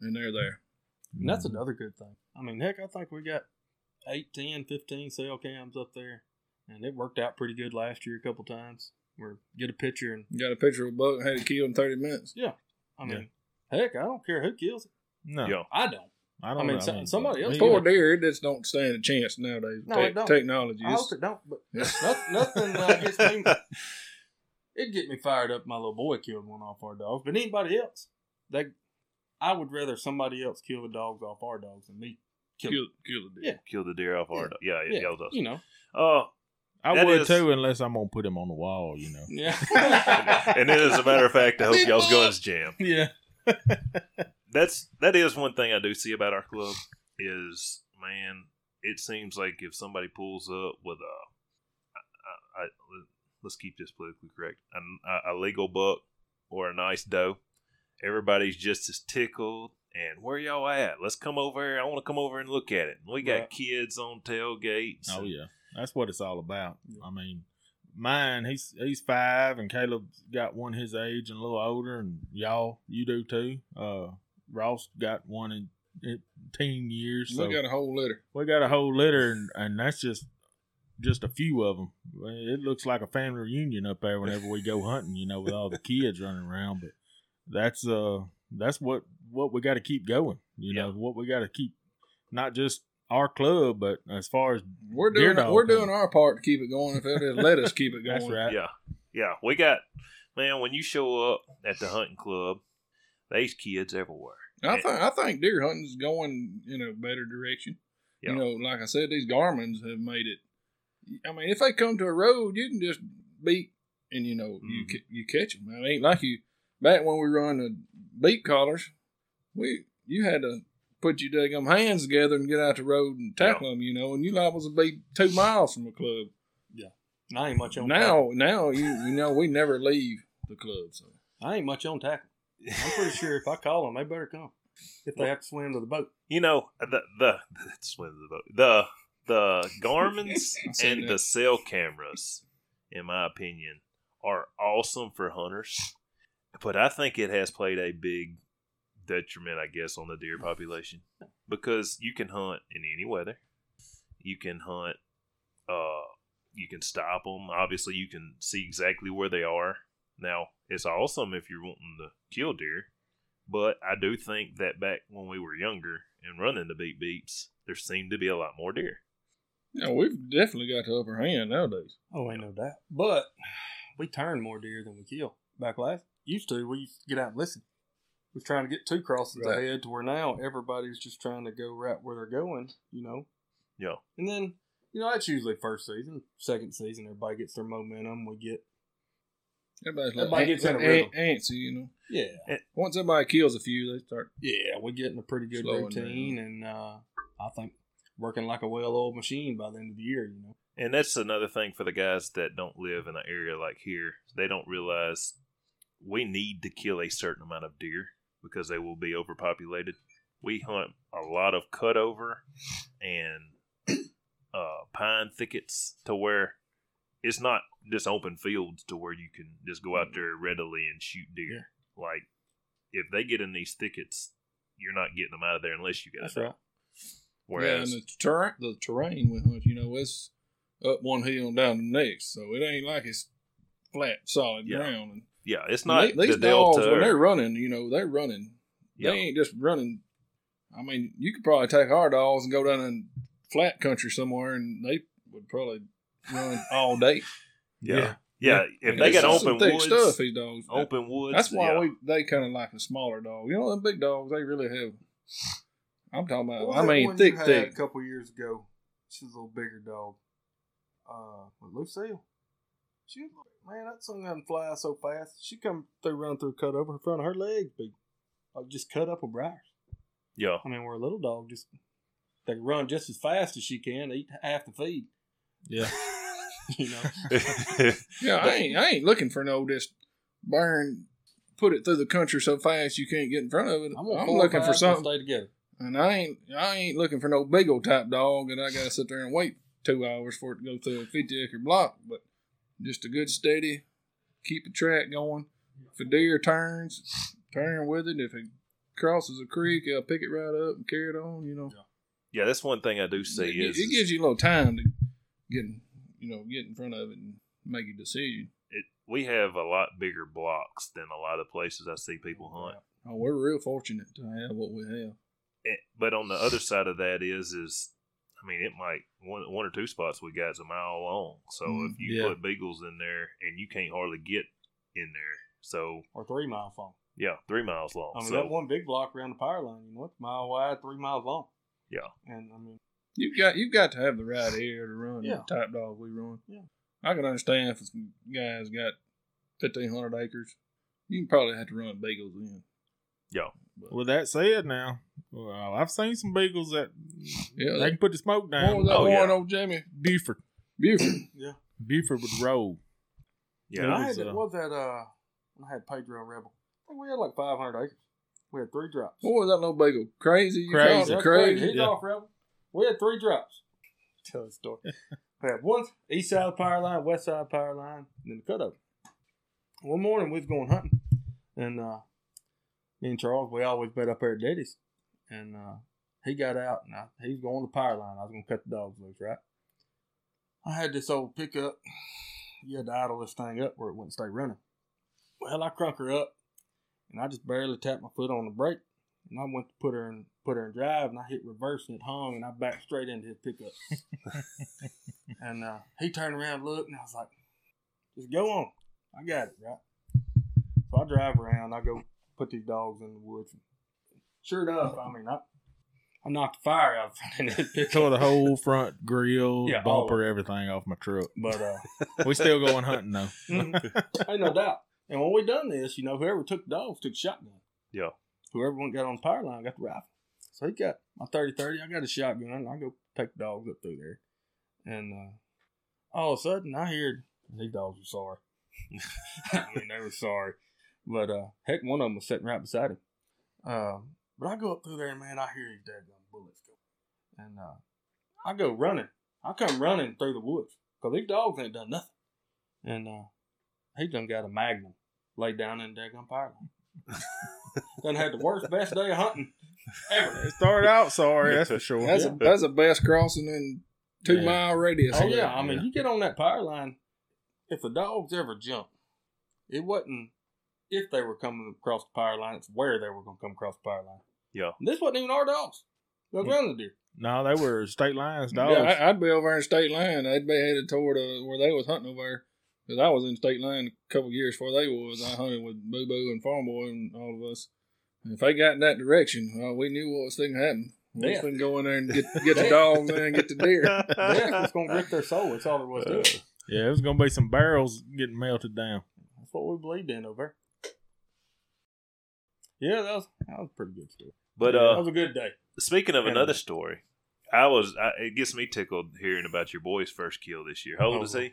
and they're there. And that's Mhm. another good thing. I mean, heck, I think we got 8, 10, 15 cell cams up there, and it worked out pretty good last year a couple times. Where get a picture and Got a picture of a buck had it killed in thirty minutes. Yeah, I mean, heck, I don't care who kills it. No, Yeah. I don't. I don't I mean, know. so- somebody else Poor deer, it just don't stand a chance nowadays. No, Tech- it don't. Technology. I hope it don't, but *laughs* nothing, nothing uh, gets me. It'd get me fired up. My little boy killed one off our dogs, but anybody else, they, I would rather somebody else kill the dogs off our dogs than me kill. kill, kill the deer. Yeah. Kill the deer off our Yeah. dog. Yeah, yeah, yeah, y'all does. you know, Uh, I That would is- too, unless I'm gonna put him on the wall. You know. Yeah. *laughs* and then, as a matter of fact, I hope y'all's *laughs* guns jam. Yeah. *laughs* That's that is one thing I do see about our club is man, it seems like if somebody pulls up with a, I, I, let's keep this politically correct, a, a legal buck or a nice doe, everybody's just as tickled. And where y'all at? Let's come over here. I want to come over and look at it. We got Right. kids on tailgates. Oh and- yeah, that's what it's all about. Yeah. I mean, mine he's he's five, and Caleb's got one his age and a little older, and y'all you do too. Uh, Ross got one in, in teen years, so We got a whole litter. we got a whole litter, and, and that's just just a few of them. It looks like a family reunion up there whenever we go hunting, you know, with all the kids running around. But that's uh that's what what we got to keep going. You know, what we got to keep not just our club, but as far as We're doing dog we're hunting. doing our part to keep it going. If they'll let us keep it *laughs* going, that's right. Yeah, yeah. We got man. When you show up at the hunting club, there's kids everywhere. I think I think deer hunting's going in a better direction. Yeah. You know, like I said, these Garmins have made it. I mean, if they come to a road, you can just beat and you know you Mhm. ca- you catch them. I mean, like you back when we run the beat collars, we you had to put your daggum hands together and get out the road and tackle them. You know, and you liable to be two miles from the club. Yeah, I ain't much on Now, now you *laughs* you know we never leave the club. So I ain't much on tackle. I'm pretty sure if I call them, they better come. If they have to swim to the boat. You know the the *laughs* swim to the boat. The the Garmin's *laughs* and that. the cell cameras, in my opinion, are awesome for hunters. But I think it has played a big detriment, I guess, on the deer population because you can hunt in any weather. You can hunt. Uh, you can stop them. Obviously, you can see exactly where they are. Now, it's awesome if you're wanting to kill deer, but I do think that back when we were younger and running the beat beeps, there seemed to be a lot more deer. yeah, we've definitely got the upper hand nowadays. Oh, ain't no doubt. But we turn more deer than we kill. Back last used to, we used to get out and listen. We was trying to get two crosses Right. ahead to where now everybody's just trying to go right where they're going, you know. Yeah. And then, you know, that's usually first season. Second season, everybody gets their momentum. We get Everybody's like, Everybody gets in a an- rhythm. antsy, you know. yeah, Once everybody kills a few, they start. yeah, we get in a pretty good Slowing routine, and uh, I think working like a well-oiled machine by the end of the year. You know. And that's another thing for the guys that don't live in an area like here. They don't realize we need to kill a certain amount of deer because they will be overpopulated. We hunt a lot of cutover and *clears throat* uh, pine thickets to where it's not just open fields to where you can just go out there readily and shoot deer. Like if they get in these thickets, you're not getting them out of there unless you get That's right. Whereas yeah, and the terrain, the terrain we hunt, you know, it's up one hill and down the next, so it ain't like it's flat, solid Yeah. ground. And yeah, it's not they- these the dogs delta. when they're running, you know, they're running. yeah. They ain't just running. I mean, you could probably take our dogs and go down in flat country somewhere, and they would probably run *laughs* all day. Yeah. Yeah. If they this got is some open thick woods, stuff, these dogs. open woods. That's why yeah. we they kind of like a smaller dog. You know, them big dogs, they really have. I'm talking about. What I mean, thick, you had thick. A couple years ago, she was a little bigger dog. Uh, with Lucille. She was man, that thing doesn't fly so fast. She come through, run through, cut over in front of her legs, big, like just cut up with briars. Yeah. I mean, we're a little dog, just they can run just as fast as she can, eat half the feed. Yeah. *laughs* You know, *laughs* Yeah, I ain't. I ain't looking for no just burn. Put it through the country so fast you can't get in front of it. I'm, I'm, gonna four or looking for five, something, Stay together. and I ain't. I ain't looking for no big old type dog, and I gotta sit there and wait two hours for it to go through a fifty acre block. But just a good steady, keep the track going. If a deer turns, turn with it. If it crosses a creek, I'll pick it right up and carry it on. You know. yeah, that's one thing I do see it, is it gives you a little time to get, in- you know, get in front of it and make a decision. it, we have a lot bigger blocks than a lot of places I see people hunt. Oh, we're real fortunate to have what we have. But on the other side of that is is I mean it might one one or two spots we got is a mile long. So Mm, if you yeah. put beagles in there and you can't hardly get in there. So Or three miles long. yeah, three miles long. I mean, so that one big block around the power line, you know, it's a mile wide, three miles long. Yeah. And I mean, you've got you've got to have the right area to run Yeah. the type dog we run. Yeah. I can understand if some guys got fifteen hundred acres. You can probably have to run beagles in. Yeah. With that said, now, well, I've seen some beagles that Yeah, they can put the smoke down. What down. was that Oh, one, yeah. old Jamie Buford, Buford? *coughs* yeah, Buford would roll. Yeah. And I it had was, that, uh, what was that, uh, I had Pedro Rebel. We had like 500 acres. We had three drops. What was that little beagle? Crazy, you Crazy. called crazy. He's Yeah. off, Rebel. We had three drops. Tell the story. *laughs* we had one east side of the power line, west side of the power line, and then the cutover. One morning we was going hunting, and uh, me and Charles, we always bet up there at Daddy's, and uh, he got out, and I, he was going to the power line. I was going to cut the dogs loose, right? I had this old pickup. You had to idle this thing up where it wouldn't stay running. Well, I crunk her up, and I just barely tapped my foot on the brake, and I went to put her in put her in drive, and I hit reverse, and it hung, and I backed straight into his pickup. *laughs* and uh, he turned around, and looked, and I was like, "Just go on, I got it, right?" So I drive around, I go put these dogs in the woods. Sure enough, I mean, I I knocked the fire out from his pickup. Tore the whole front grill, Yeah, all bumper, everything off my truck. But uh, *laughs* We still going hunting though. *laughs* ain't no doubt. And when we done this, you know, whoever took the dogs took the shotgun. Yeah. Whoever went got on the power line got the rifle. So he got my 30 30. I got a shotgun. and I go take the dogs up through there. And uh, all of a sudden, I heard these dogs were sorry. *laughs* I mean, they were sorry. But uh, heck, one of them was sitting right beside him. Uh, but I go up through there, and man, I hear these daggone bullets go. And uh, I go running. I come running through the woods because these dogs ain't done nothing. And uh, he done got a magnum laid down in the daggone power line. done had the worst, best day of hunting ever. It started out sorry, that's for sure. That's a that's a best crossing in two Yeah. mile radius. Oh here. yeah, I mean, you get on that power line. If the dogs ever jump, it wasn't if they were coming across the power line. It's where they were going to come across the power line. Yeah. And this wasn't even our dogs. They was running the deer. No, they were state lines dogs. Yeah, I, I'd be over in state line. I'd be headed toward uh, where they was hunting over there. Because I was in state line a couple years before they was. I hunted with Boo Boo and Farm Boy and all of us. And if they got in that direction, well, we knew what was going to happen. We was Yeah. going to go in there and get *laughs* get the dogs in and get the deer. Death was *laughs* going to grip their soul. That's all there was to it. yeah, it was gonna be some barrels getting melted down. That's what we believed in over there. Yeah, that was that was a pretty good story. But that uh, was a good day. speaking of And- another story, I was. I, it gets me tickled hearing about your boy's first kill this year. How old Oh. is he?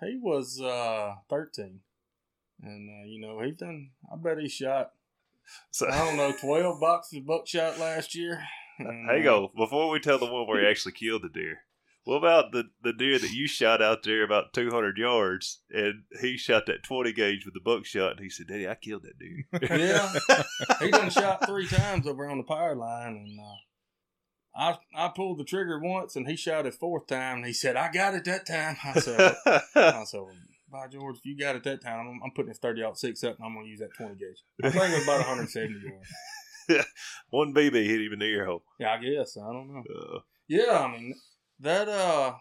He was uh, thirteen, and uh, you know he done. I bet he shot. So, I don't know, twelve boxes of buckshot last year. *laughs* And, Hang uh, on. Before we tell the one where he actually killed the deer, what about the, the deer that you shot out there about 200 yards and he shot that 20 gauge with the buckshot and he said, Daddy, I killed that deer. *laughs* Yeah, he done shot three times over on the power line, and uh, I I pulled the trigger once, and he shot it fourth time, and he said, "I got it that time." I said, *laughs* I said, by George, if you got it that time, I'm, I'm putting this 30 out six up, and I'm gonna use that 20 gauge. I think it was about 170 yards. *laughs* one BB hit him in the ear hole. Yeah, I guess I don't know. Uh, Yeah, I mean that. uh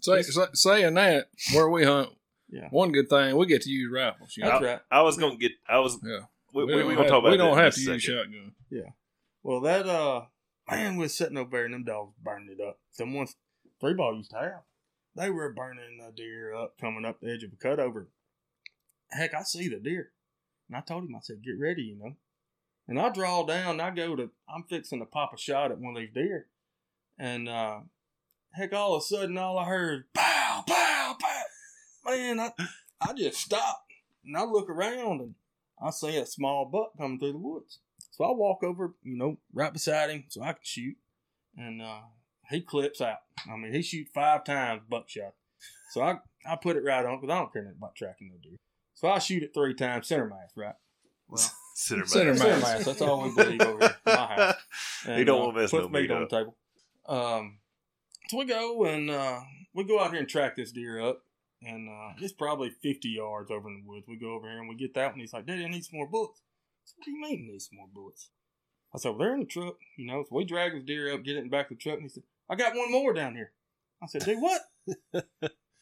Say, say, saying that, where we hunt, Yeah. one good thing, we get to use rifles. You know? That's right. I was going to get, I was, Yeah. we, we, don't we have- talk about we don't in have to use second. shotgun. Well, that uh man was sitting over there, and them dogs burning it up. Someone three ball used to have. They were burning the deer up, coming up the edge of a cutover. Heck, I see the deer, and I told him, I said, "Get ready," you know. And I draw down, and I go to, I'm fixing to pop a shot at one of these deer, and uh heck, all of a sudden, all I heard, pow, pow, pow. Man, I, I just stopped, and I look around, and I see a small buck coming through the woods. So I walk over, you know, right beside him so I can shoot. And uh, he clips out. I mean, he shoots five times buckshot. So I, I put it right on because I don't care nothing about tracking no deer. So I shoot it three times, center mass, right? Well, Center, *laughs* Center mass. center mass. mass. *laughs* That's all we believe over here my house. *laughs* He don't uh, want to mess puts no meat meat on the table. Um, so we go and uh, we go out here and track this deer up, and uh, it's probably fifty yards over in the woods. We go over here and we get that one. He's like, "Daddy, I need some more bullets." I said, "What do you mean, need some more bullets?" I said, "Well, they're in the truck, you know." So we drag his deer up, get it in the back of the truck, and he said, "I got one more down here." I said, "Do what?" *laughs*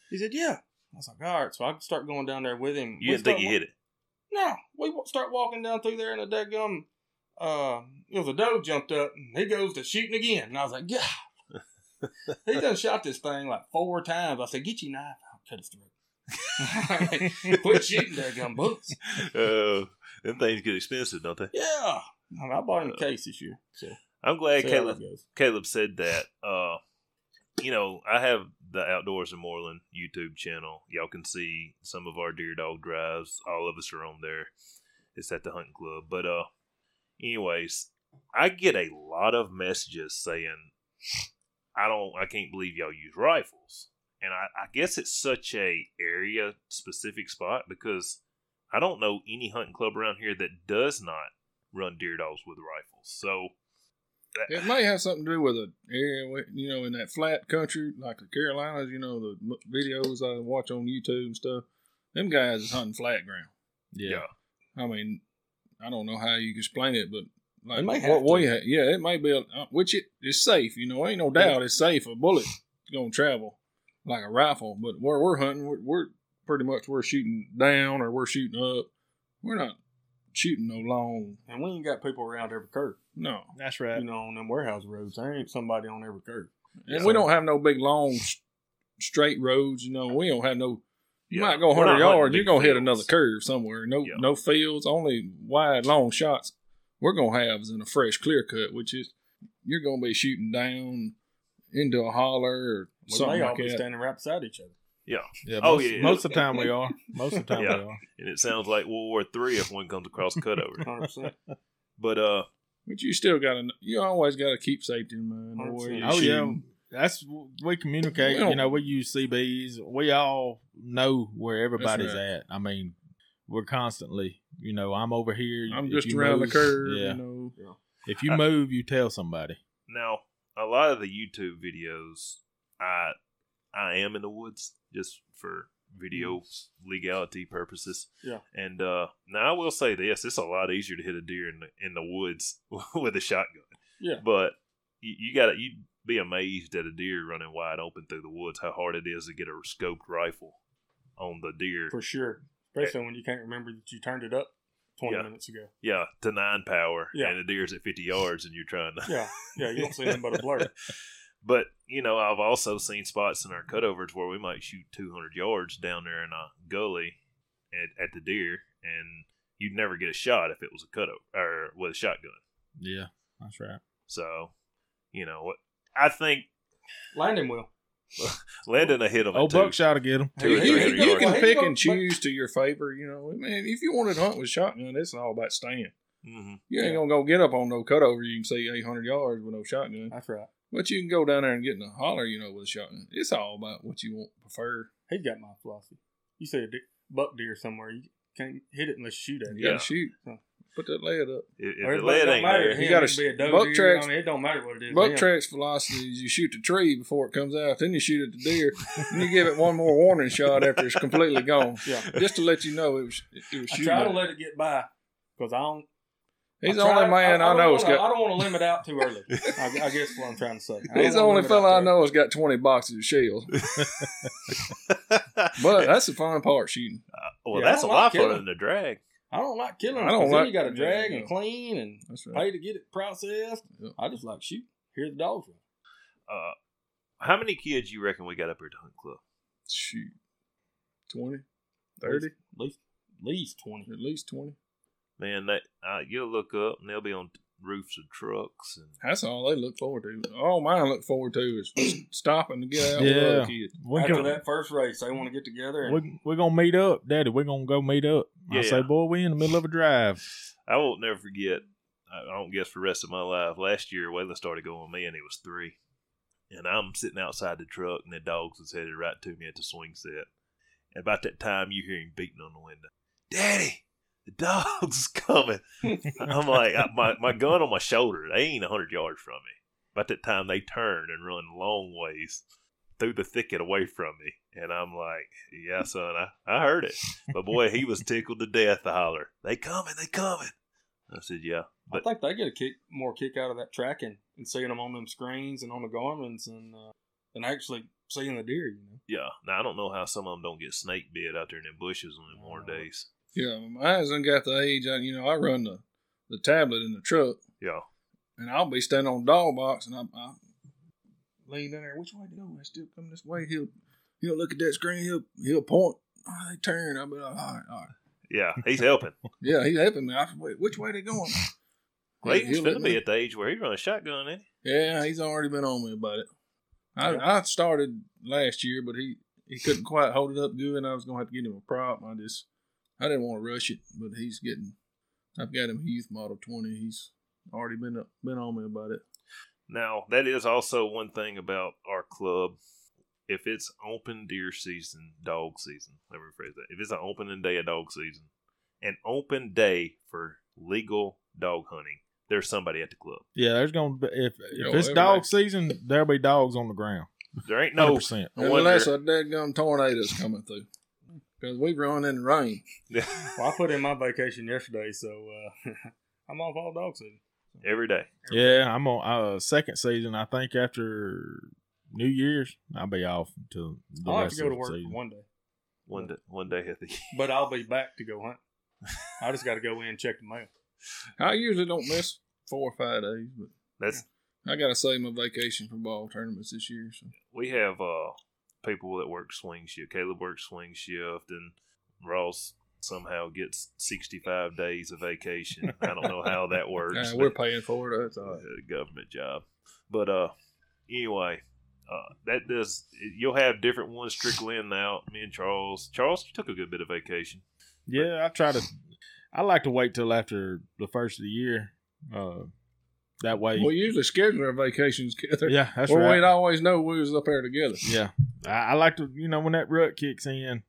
he said, "Yeah." I was like, "All right." So I start going down there with him. You We didn't think you hit it. no, we start walking down through there, and a dead gum, uh, it was a doe jumped up, and he goes to shooting again, and I was like, yeah. He done shot this thing like four times. I said, "Get your knife out, cut his throat." *laughs* Quit shooting that gun bullets. Uh, them things get expensive, don't they? Yeah, I, mean, I bought him a case this year. So I'm glad Caleb. Caleb said that. Uh, you know, I have the Outdoors in Moreland YouTube channel. Y'all can see some of our deer dog drives. All of us are on there. It's at the hunting club. But uh, anyways, I get a lot of messages saying, "I don't, I can't believe y'all use rifles." And I, I guess it's such a area specific spot because I don't know any hunting club around here that does not run deer dogs with rifles. So It may have something to do with the area, you know, in that flat country like the Carolinas. You know, the videos I watch on YouTube and stuff. Them guys is hunting flat ground. Yeah. I mean, I don't know how you explain it, but like It may what have we to. yeah, it may be, a, uh, which it is safe. You know, ain't no doubt it's safe. A bullet gonna travel like a rifle, but where we're hunting, we're, we're pretty much we're shooting down or we're shooting up. We're not shooting no long. And we ain't got people around every curve. No, That's right. You know, on them warehouse roads, there ain't somebody on every curve. and So- we don't have no big long straight roads. You know, we don't have no. You Yeah, might go we're 100 yards, you're gonna hit another curve somewhere. No, Yeah. no fields, only wide long shots. We're gonna have is in a fresh clear cut, which is you're gonna be shooting down into a holler or We something may all like be that. standing right beside each other. Yeah, Yeah. Oh, Most, yeah. most of the time we are. Most of the *laughs* time Yeah. we are. and it sounds like World War Three if one comes across a cutover. 100%. but uh, But you still gotta, you always gotta keep safety in mind. the way 100%. you're Oh yeah, that's we communicate. We You know, we use CBs. We all know where everybody's right. at. I mean, we're constantly. You know, I'm over here. I'm if just around move- the curve. Yeah. You know, If you I- move, you tell somebody. now a lot of the YouTube videos, I I am in the woods just for video legality purposes. Yeah. And uh, now I will say this: it's a lot easier to hit a deer in the in the woods *laughs* with a shotgun. Yeah. But you, you got to you'd be amazed at a deer running wide open through the woods how hard it is to get a scoped rifle on the deer. For sure. Eh. Especially when you can't remember that you turned it up 20 Yeah. minutes ago. Yeah, to nine power, Yeah. and the deer's at fifty yards, and you're trying to. Yeah. Yeah. You don't see nothing but a blur. *laughs* But you know, I've also seen spots in our cutovers where we might shoot 200 yards down there in a gully at, at the deer, and you'd never get a shot if it was a cutover or with a shotgun. Yeah, that's right. So, you know what? I think Landon will. *laughs* Landon will hit him. Old at two. Buckshot will get them. Two or you, three you- you can pick and choose to your favor. You know, man, if you wanted to hunt with shotgun, it's all about staying. Mhm. You ain't gonna go get up on no cutover. You can see 800 yards with no shotgun, That's right. but you can go down there and get in a holler. You know, with a shotgun. It's all about what you want prefer. He's got my philosophy. You see a buck deer somewhere, you can't hit it unless you shoot at it. You gotta Yeah. shoot. So- Put that lead up. If, if the it lead don't ain't matter there, him, You gotta be a doe buck deer. tracks- I mean, it don't matter what it is. Buck Yeah. tracks philosophy is you shoot the tree before it comes out, then you shoot at the deer, and you give it one more warning shot after it's completely gone, *laughs* Yeah. just to let you know it was it was I shooting. try to at it. let it get by because I don't. He's I the only man I, don't know wanna, I got. don't want to limit out too early. *laughs* I, I guess what I'm trying to say. He's the only limit fella I too know has got 20 boxes of shells. *laughs* But that's the fun part shooting. Uh, well, Yeah, that's a don't lot like funner killing. than the drag. I don't like killing I don't because then like- you got to drag yeah, and clean and That's right. pay to get it processed. Yeah. I just like shoot. Hear the dogs run. Uh, how many kids you reckon we got up here to hunt club? Shoot. 20, 30, At least, at least twenty. at least 20. Man, that uh, you'll look up and they'll be on roofs of trucks and That's all they look forward to. All mine look forward to is *clears throat* stopping to get out with Yeah. other kids. We After can, that first race, they want to get together. And we, we're gonna meet up, Daddy. We're gonna go meet up. I say, boy, we in the middle of a drive. I won't never forget. I I don't guess for the rest of my life. Last year, Waylon started going with me, and he was three. And I'm sitting outside the truck, and the dogs was headed right to me at the swing set. And about that time, you hear him beating on the window. Daddy, the dogs *laughs* coming. I'm like, I, my my gun on my shoulder. They ain't a hundred yards from me. About that time, they turn and run long ways through the thicket away from me. And I'm like, yeah, son, I, I heard it. But boy, he was tickled to death to holler, they coming, they coming. I said, yeah. I think they get a kick, more kick out of that tracking and seeing them on them screens and on the Garmins and uh, than actually seeing the deer. You know. yeah, now I don't know how some of them don't get snake bit out there in the bushes on them warm Oh. days. Yeah, mine's done got the age. I, you know, I run the, the tablet in the truck, Yeah. and I'll be standing on the dog box, and I, I lean in there. Which way to go? They still coming this way. He'll he'll look at that screen. He'll he'll point. Oh, they turn. I'll be like, all right, all right. Yeah, he's helping. *laughs* Yeah, he's helping me. I said, "Wait, which way they going? Clayton's going to be at the age where he run a shotgun, ain't he? Yeah, he's already been on me about it. I, Yeah. I started last year, but he, he couldn't quite hold it up good, and I was gonna have to get him a prop. I just I didn't want to rush it, but he's getting. I've got him youth model twenty. He's already been up, been on me about it. Now, that is also one thing about our club. If it's open deer season, dog season, let me rephrase that. If it's an opening day of dog season, an open day for legal dog hunting, there's somebody at the club. Yeah, there's gonna be if Yo, if it's dog day. season, there'll be dogs on the ground. There ain't no. percent. Unless a dead gum tornado's coming through, because we run in the rain. *laughs* Well, I put in my vacation yesterday, so uh, *laughs* I'm off all dog season. every day. Yeah, I'm on uh second season. I think after New Year's, I'll be off until the I'll have to go to work season. one day, One day, one day at the. but I'll be back to go hunt. *laughs* I just got to go in and check the mail. I usually don't miss four or five days, but That's I gotta save my vacation for ball tournaments this year. So we have uh people that work swing shift. Caleb works swing shift, and Ross somehow gets 65 days of vacation. I don't know how that *laughs* works. uh, we're paying for it. That's all right. a government job. But uh, anyway, uh, that does. You'll have different ones trickle in now. Me and Charles. Charles, you took a good bit of vacation. Yeah, I try to. I like to wait till after the first of the year. Uh, that way. We usually schedule our vacations together. yeah, that's well, right. we'd always know we was up there together. Yeah, I, I like to. You know, when that rut kicks in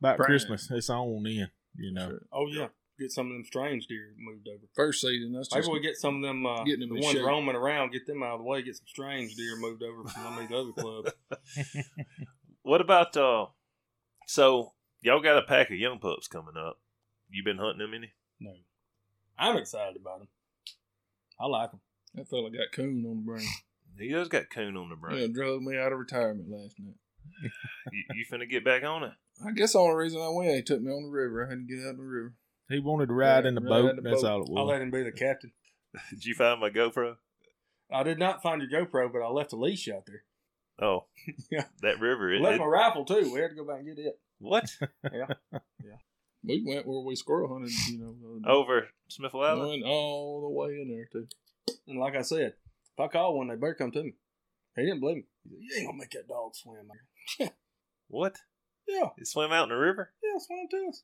about Prime. Christmas, it's on in. You know. Sure. Oh yeah, get some of them strange deer moved over. First season, that's Maybe just we get some of them uh, Getting them the ones shape. roaming around, get them out of the way, get some strange deer moved over from some of these other clubs. *laughs* What about uh? So y'all got a pack of young pups coming up. You been hunting them any? No, I'm excited about them. I like them. That fella got coon on the brain. He does got coon on the brain. Yeah, drove me out of retirement last night. *laughs* You, you finna get back on it? I guess the only reason I went, he took me on the river. I had to get out in the river. He wanted to ride Yeah, in the ride boat. the that's boat. all it was. I let him be the captain. *laughs* Did you find my GoPro? I did not find your GoPro, but I left a leash out there. Oh, *laughs* Yeah. that river. It, left it- my rifle too. We had to go back and get it. what yeah, yeah. We went where we squirrel hunted, you know. uh, over Smithville Island? went all the way in there too. And like I said, if I call one, they better come to me. He didn't believe me. He said, "You ain't gonna make that dog swim." man." *laughs* What? Yeah, It swam out in the river? yeah, swam to us.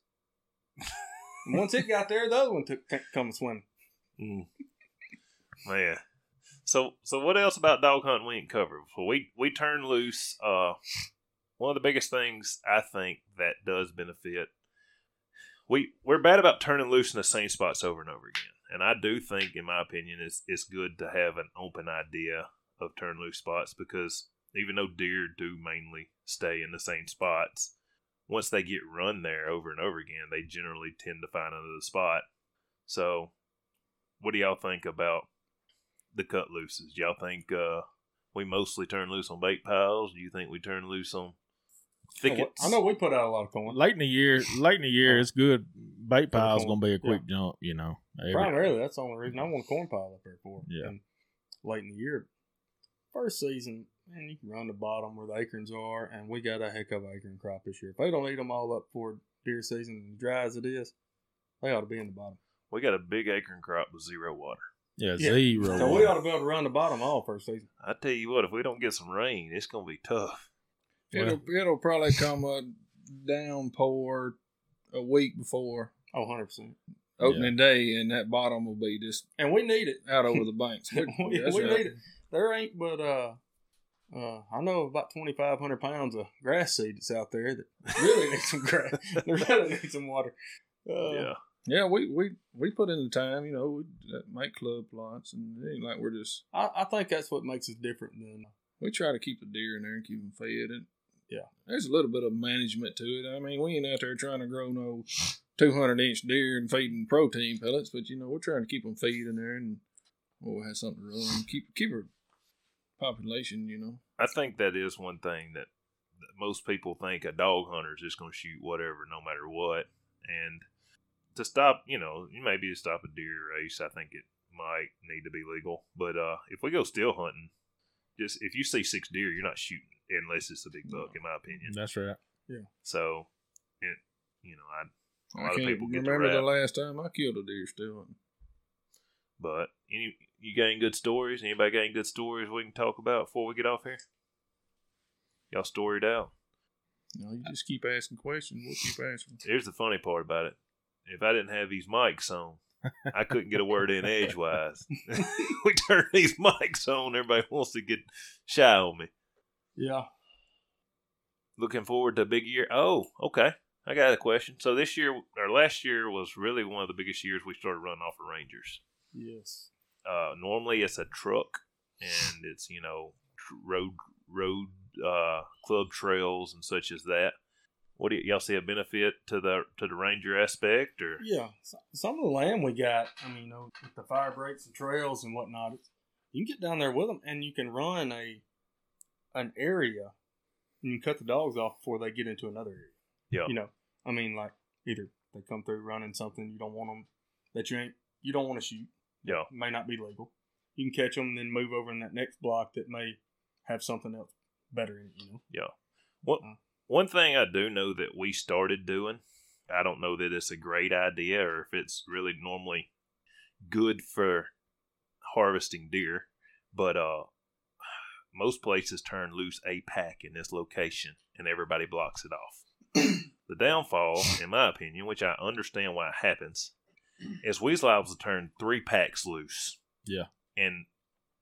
once it got there, the other one took come swimming. Mm. Man. So so what else about dog hunting we ain't covered? Well, we we turn loose. Uh, one of the biggest things I think that does benefit. We we're bad about turning loose in the same spots over and over again, and I do think, in my opinion, it's it's good to have an open idea of turn loose spots because even though deer do mainly stay in the same spots, once they get run there over and over again, they generally tend to find another spot. So what do y'all think about the cut looses? Y'all think uh, we mostly turn loose on bait piles? Do you think we turn loose on thickets? I know we put out a lot of corn. Late in the year, late in the year, it's good. Bait pile's corn. gonna be a quick jump. You know. Every- Primarily, that's the only reason I want a corn pile up there for. Yeah. And late in the year, first season, man, you can run the bottom where the acorns are, and we got a heck of an acorn crop this year. If they don't eat them all up for deer season, and dry as it is, they ought to be in the bottom. We got a big acorn crop with zero water. Yeah, Yeah. zero. So we ought to be able to run the bottom all first season. I tell you what, if we don't get some rain, it's gonna be tough. It'll it'll probably come uh, a downpour a week before *laughs* Oh, 100%. Opening day, and that bottom will be just And we need it. out over the *laughs* banks. we we right. need it. There ain't but uh, uh, I know about twenty five hundred pounds of grass seed that's out there that *laughs* really needs some grass. *laughs* they really need some water. Uh, yeah. Yeah, we, we we put in the time, you know, we uh, make club plots, and it ain't like we're just I, I think that's what makes us different than we try to keep the deer in there and keep them fed. And Yeah. there's a little bit of management to it. I mean, we ain't out there trying to grow no 200 inch deer and feeding protein pellets, but you know, we're trying to keep them feed in there and we'll have something to run. Keep keep our population, you know. I think that is one thing that, that most people think a dog hunter is just going to shoot whatever, no matter what. And to stop, you know, you maybe to stop a deer race, I think it might need to be legal. But uh, if we go still hunting, just if you see six deer, you're not shooting unless it's a big buck, in my opinion. That's right. Yeah. So, it, you know, I a I lot of can't people get the remember the last time I killed a deer still. But any you got any good stories? Anybody got any good stories we can talk about before we get off here? Y'all storied out. No, you just keep asking questions. We'll keep answering. *laughs* Here's the funny part about it. If I didn't have these mics on, I couldn't get a word in edgewise. *laughs* we turn these mics on, everybody wants to get shy on me. Yeah. Looking forward to a big year. Oh, okay. I got a question. So this year or last year was really one of the biggest years we started running off of Rangers. Yes. Uh, normally it's a truck and it's you know tr- road road uh, club trails and such as that. What do y'all see a benefit to the to the Ranger aspect or Yeah. So, some of the land we got, I mean, you know, with the fire breaks and trails and whatnot, it's, you can get down there with them and you can run a an area and you can cut the dogs off before they get into another area. Yeah. You know, I mean, like either they come through running something you don't want them that you ain't you don't want to shoot. Yeah. May not be legal. You can catch them and then move over in that next block that may have something else better in it. You know. Yeah. What Uh. one thing I do know that we started doing, I don't know that it's a great idea or if it's really normally good for harvesting deer, but uh most places turn loose a pack in this location and everybody blocks it off. The downfall, in my opinion, which I understand why it happens, is weasel owls will turn three packs loose. Yeah. In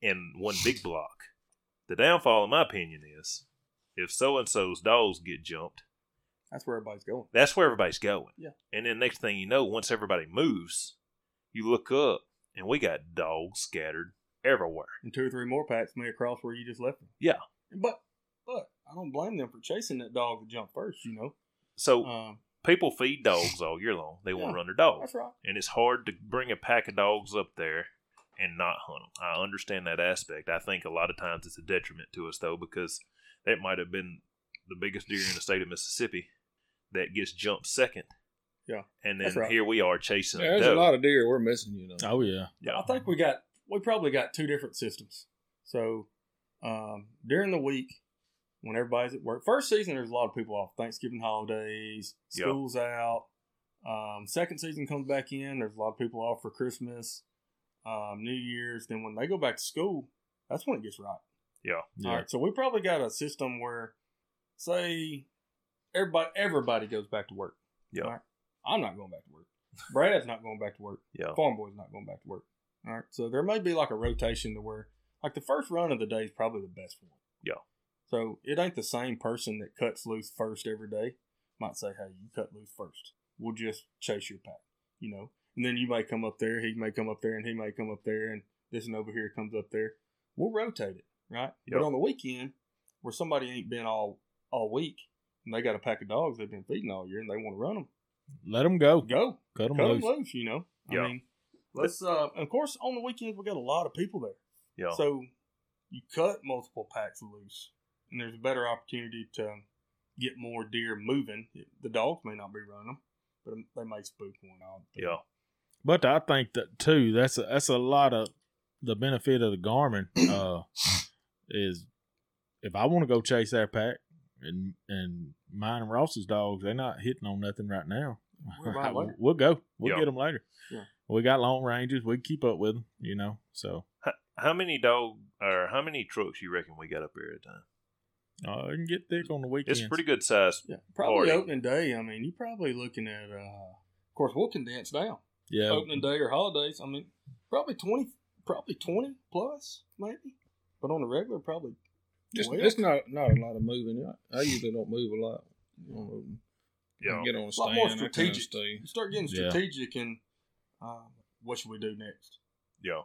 in one big block. The downfall, in my opinion, is if so and so's dogs get jumped, That's where everybody's going. that's where everybody's going. Yeah. And then next thing you know, once everybody moves, you look up and we got dogs scattered everywhere. and two or three more packs may cross where you just left them. Yeah. But but I don't blame them for chasing that dog to jump first. You know. So Um, people feed dogs all year long. They want to run their dogs. that's right. and it's hard to bring a pack of dogs up there and not hunt them. I understand that aspect. I think a lot of times it's a detriment to us though because that might have been the biggest deer in the state of Mississippi that gets jumped second. Yeah, and then right. here we are chasing Yeah, a there's doe. a lot of deer we're missing, you know. Oh yeah. yeah, I think we got we probably got two different systems. So um, during the week when everybody's at work, first season there's a lot of people off. Thanksgiving holidays, Yeah. school's out. Um, second season comes back in. There's a lot of people off for Christmas, um, New Year's. Then when they go back to school, that's when it gets right. yeah, Yeah. All right, so we probably got a system where, say, everybody everybody goes back to work. Yeah. All right? I'm not going back to work. Brad's not going back to work. yeah, Farm boy's not going back to work. All right, so there may be like a rotation to where, like the first run of the day is probably the best one. Yeah. So it ain't the same person that cuts loose first every day. Might say, hey, you cut loose first. We'll just chase your pack, you know. And then you may come up there, he may come up there, and he may come up there, and this one over here comes up there. We'll rotate it, right? Yep. But on the weekend, where somebody ain't been all all week, and they got a pack of dogs they've been feeding all year, and they want to run them, Let them go. go Cut them cut loose. them loose. You know, Yeah. I mean, let's. Uh, of course, on the weekends we got a lot of people there, yeah. so you cut multiple packs loose, and there's a better opportunity to get more deer moving. The dogs may not be running them, but they may spook one out. yeah. But I think that too. That's a, that's a lot of the benefit of the Garmin. *coughs* Uh, is if I want to go chase that pack and and mine and Ross's dogs, they're not hitting on nothing right now. Worry about it later. we'll go. We'll Yeah. get them later. Yeah. We got long ranges. We keep up with them. You know. So How, how many dog or how many trucks you reckon we got up here at a time? Uh, you can get thick on the weekends. It's pretty good size. Yeah, probably Party. opening day. I mean, you're probably looking at. Uh, of course, we'll condense down. Yeah. Opening day or holidays. I mean, probably twenty, probably twenty plus, maybe. But on the regular, probably. Just, it's not not a lot of moving. I, I usually don't move a lot. You know, Yeah, Get on a lot more that kind of strategic. stuff. You start getting Yeah. strategic and uh, what should we do next? yeah.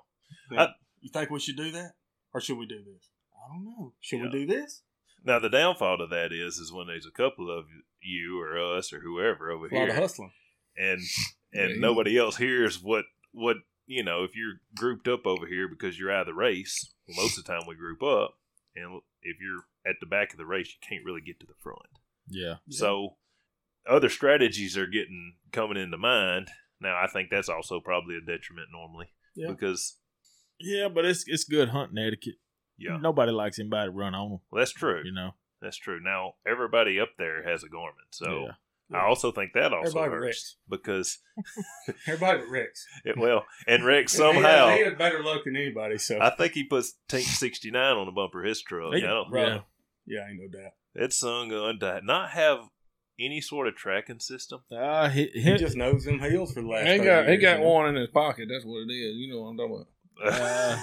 Then, I- you think we should do that, or should we do this? I don't know. Should Yeah. we do this? Now the downfall to that is is when there's a couple of you or us or whoever over A lot here, of hustling. and *laughs* and Yeah. nobody else hears what what you know. If you're grouped up over here because you're out of the race, well, most of the time we group up, and if you're at the back of the race, you can't really get to the front. yeah. So other strategies are getting coming into mind. Now I think that's also probably a detriment normally Yeah. because Yeah, but it's it's good hunting etiquette. Yeah. Nobody likes anybody to run on them. Well, that's true. You know. That's true. Now everybody up there has a Garmin, so Yeah. I also think that also Everybody but hurts because *laughs* Everybody but Rex. *laughs* it, well, and Rex somehow had, he had better luck than anybody. So I think he puts Tank sixty nine on the bumper of his truck. He- I don't, Right. Yeah. yeah, ain't no doubt. that son going to not have any sort of tracking system. Uh, he, He he, just knows them heels for the last. He 30 got he got one in his pocket. That's what it is. You know what I'm talking about. Uh,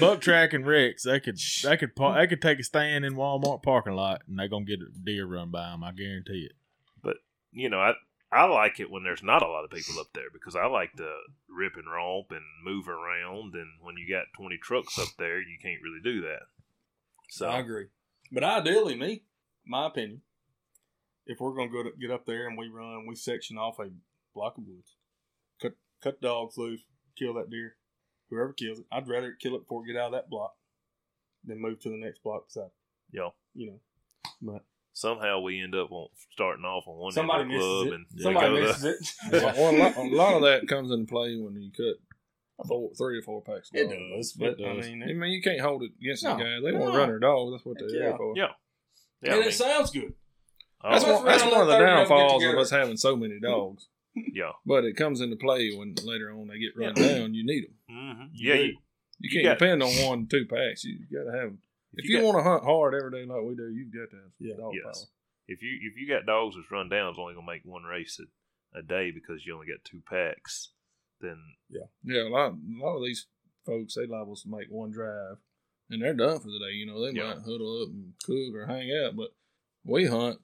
Buck Track and Rex, they could they could pa- they could take a stand in Walmart parking lot and they're gonna get a deer run by them. I guarantee it. But you know, I I like it when there's not a lot of people up there because I like to rip and romp and move around. And when you got 20 trucks up there, you can't really do that. So I agree. But ideally, me, my opinion, if we're gonna go to get up there and we run, we section off a block of woods, cut cut dogs loose, kill that deer, whoever kills it. I'd rather kill it before we get out of that block than move to the next block beside. you know, You know, but somehow we end up on, starting off on one somebody end of the misses club it. and Somebody go to- misses it. well, *laughs* well, a, lot, a lot of that comes into play when you cut four, three or four packs. of It dogs. does, It but I does. mean, I mean, you can't hold it against No. the guy. They want No. to run their dogs. That's what they're Yeah. there for. Yeah. Yeah, I and mean, it sounds good. oh, That's, That's one, that's right. one of the Let 30 of them get downfalls of us having so many mm-hmm. dogs. Yeah. *laughs* But it comes into play when later on they get run down. You need them. hmm You Yeah. do. You, You You can't got- depend on one, two packs. You got to have. If you you, got- want to hunt hard every day like we do, you've got to have Yeah. dog Yes. if you if you got dogs that's run down, it's only gonna make one race a, a day because you only got two packs. Then power. Yeah, a lot, a lot of these folks they liable to make one drive, and they're done for the day. You know, they Yeah. might huddle up and cook or hang out, but we hunt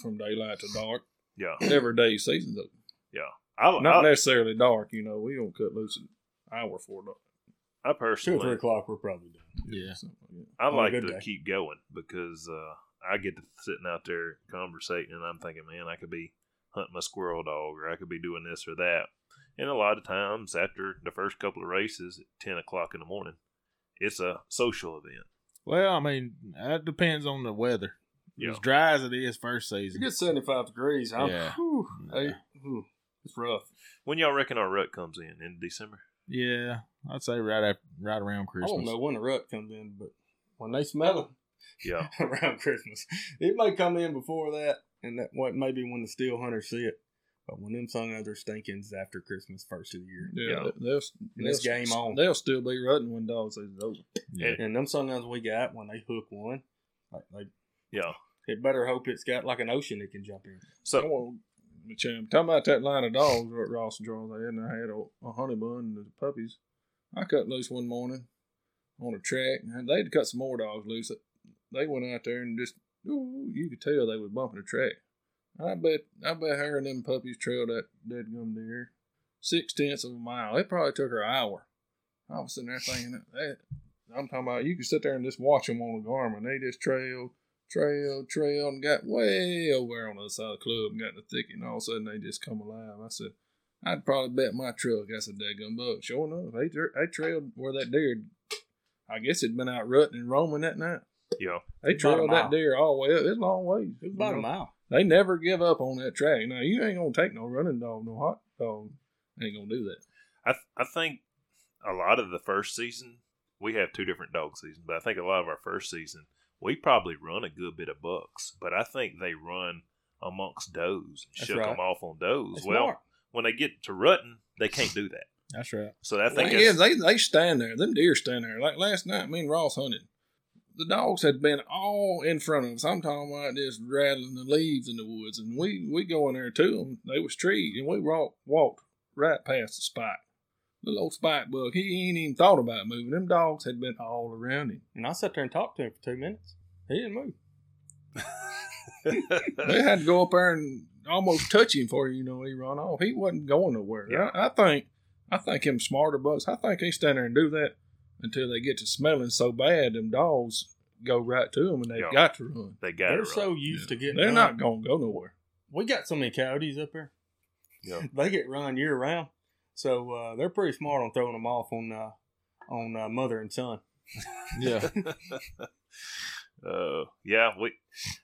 from daylight to dark yeah, every day. Season's open. I Not I, necessarily dark. You know, we don't cut loose an hour before dark. I Two or three o'clock, we're probably done. Yeah. Something I like to day. keep going because uh, I get to sitting out there conversating, and I'm thinking, man, I could be hunting my squirrel dog, or I could be doing this or that. And a lot of times, after the first couple of races at ten o'clock in the morning, it's a social event. Well, I mean, that depends on the weather. Yeah. As dry as it is first season. you get 75 degrees, I'm, Yeah. whew, Yeah. hey, whew, it's rough. When y'all reckon our rut comes in in December? Yeah, I'd say right after, right around Christmas. I don't know when the rut comes in, but when they smell it Yeah, *laughs* around Christmas, it may come in before that, and that what maybe when the still hunters see it. But when them sun are stinking is after Christmas, first of the year. Yeah, Yeah. they'll, they'll- game on. They'll still be rutting when dog season's over. Yeah. And them sunguns we got when they hook one, like, like yeah. it better hope it's got like an ocean it can jump in. So I want, but, yeah, talking about that line of dogs that Ross and Charles had, and I had a, a Honey Bun and the puppies. I cut loose one morning on a track, and they'd cut some more dogs loose. They went out there and just, ooh, you could tell they was bumping the track. I bet, I bet her and them puppies trailed that dead gum deer six tenths of a mile. It probably took her an hour. I was sitting there thinking that, that I'm talking about. You could sit there and just watch them on the Garmin. They just trailed, trailed, trail, and got way over on the other side of the club and got in the thicket. And all of a sudden, they just come alive. I said, I'd probably bet my truck that's a daggum buck. Sure enough, they, tra- they trailed where that deer. I guess it'd been out rutting and roaming that night. yeah, They trailed that deer all the way up. It's a long ways. It's about You a mile. They never give up on that track. Now you ain't gonna take no running dog, no hot dog. Ain't gonna do that. I th- I think a lot of the first season we have two different dog seasons, but I think a lot of our first season we probably run a good bit of bucks, but I think they run amongst does and That's shook right. them off on does. It's well, smart. when they get to rutting, they can't do that. *laughs* That's right. So I think Thing is, that's- they they stand there. Them deer stand there. Like last night, me and Ross hunted. The dogs had been all in front of us. I'm talking about just rattling the leaves in the woods, and we we go in there to them. They was treed, and we walked walked right past the spike. Little old spike buck. He ain't even thought about moving. Them dogs had been all around him. And I sat there and talked to him for two minutes. He didn't move. *laughs* They had to go up there and almost touch him for you know he run off. He wasn't going nowhere. Yeah. I, I think I think him smarter bucks. I think they stand there and do that until they get to smelling so bad. Them dogs go right to them and they've Yeah. got to run. they got They're it. so used to getting They're run. not gonna go nowhere. We got so many coyotes up there. Yeah. They get run year round. So uh, they're pretty smart on throwing them off on uh, on uh, mother and son. *laughs* Yeah. uh, *laughs* yeah, we.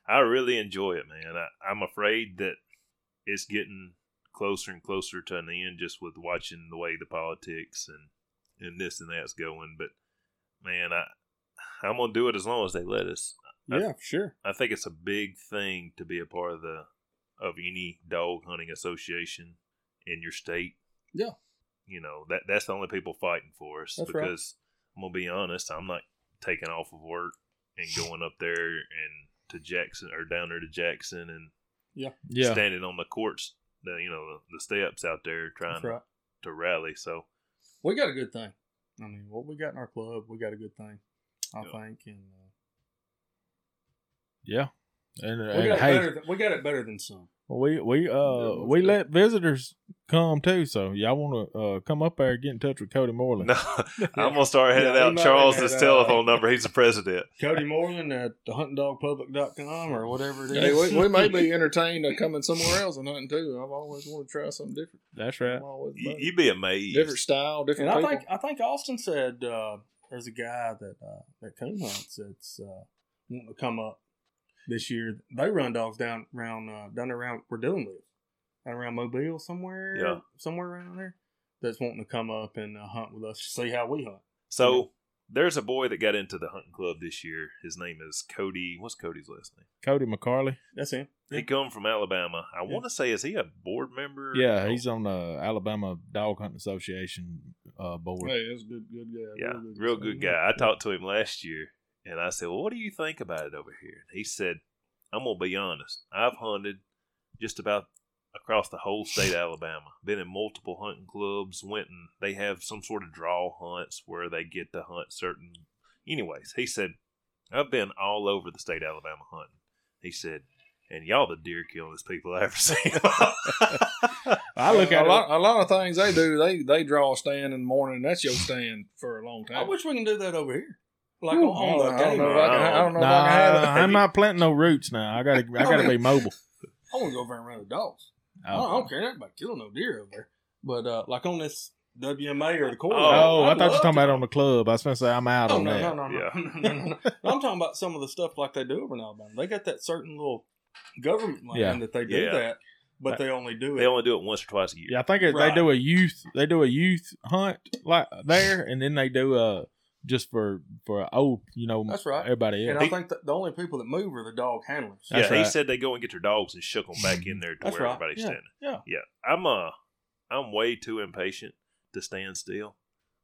I really enjoy it, man. I, I'm afraid that it's getting closer and closer to an end, just with watching the way the politics and and this and that's going. But man, I I'm gonna do it as long as they let us. I- Yeah, for sure. I think it's a big thing to be a part of the of any dog hunting association in your state. Yeah. You know that that's the only people fighting for us That's right. because I'm gonna be honest, I'm not taking off of work and going up there and to Jackson or down there to Jackson and Yeah. yeah. standing on the courts, the you know the, the steps out there trying right. to rally. So We got a good thing. I mean, what we got in our club, we got a good thing. I Yeah. think, and uh, Yeah. And, we and got hey, better. Than, we got it better than some. We we uh we that's let visitors come too. So y'all want to uh come up there and get in touch with Cody Moreland? no, *laughs* I'm gonna start handing Yeah, out might Charles's have, uh, telephone number. He's the president. *laughs* Cody Moreland at the huntingdogpublic.com or whatever it is. Hey, we, we may be *laughs* entertained of coming somewhere else and hunting too. I've always wanted to try something different. That's right. You, about it. you'd be amazed. different style, different and I people. think I think Austin said uh, there's a guy that uh, that coon hunts that's uh, wanting to come up this year. They run dogs down around uh, down around where Dylan lives, down around Mobile somewhere, Yeah. somewhere around there. That's wanting to come up and uh, hunt with us to see how we hunt. So there's a boy that got into the hunting club this year. His name is Cody. What's Cody's last name? Cody McCarley. That's him. He come from Alabama. I Yeah. want to say, is he a board member? Yeah, he's on the Alabama Dog Hunting Association uh, board. Hey, that's a good, good guy. yeah, real good guy. I talked to him last year, and I said, "Well, what do you think about it over here?" And he said, "I'm gonna be honest. I've hunted just about across the whole state of Alabama. Been in multiple hunting clubs. Went and they have some sort of draw hunts where they get to hunt certain. Anyways, he said, I've been all over the state of Alabama hunting. He said, and y'all the deer killingest people I ever *laughs* seen. I look a at lot. A lot of things they do. They they draw a stand in the morning. That's your stand for a long time. I wish we can do that over here, like Ooh, on, on the I don't game. know if I can- I don't know Nah, if I can handle it. I'm not planting no roots now. I gotta I gotta be mobile. *laughs* I want to go over and run the dogs. I, Oh, don't, I don't care nothing about killing no deer over there. But uh, like on this WMA or the court. Oh, I I'd thought you were talking to. about on the club. I was gonna say I'm out Oh on no, that. no, no, no, Yeah. *laughs* no, no, no, no. *laughs* I'm talking about some of the stuff like they do over in Alabama. They got that certain little government land Yeah. that they do Yeah. that, but they only do it. they only do it once or twice a year. Yeah, I think it, Right. they do a youth they do a youth hunt like there, and then they do uh just for for old you know That's right. everybody and. I think that the only people that move are the dog handlers. That's yeah, he said they go and get their dogs and shook them back in there to That's where right. everybody's Yeah. standing. Yeah. Yeah, I'm uh, I'm way too impatient to stand still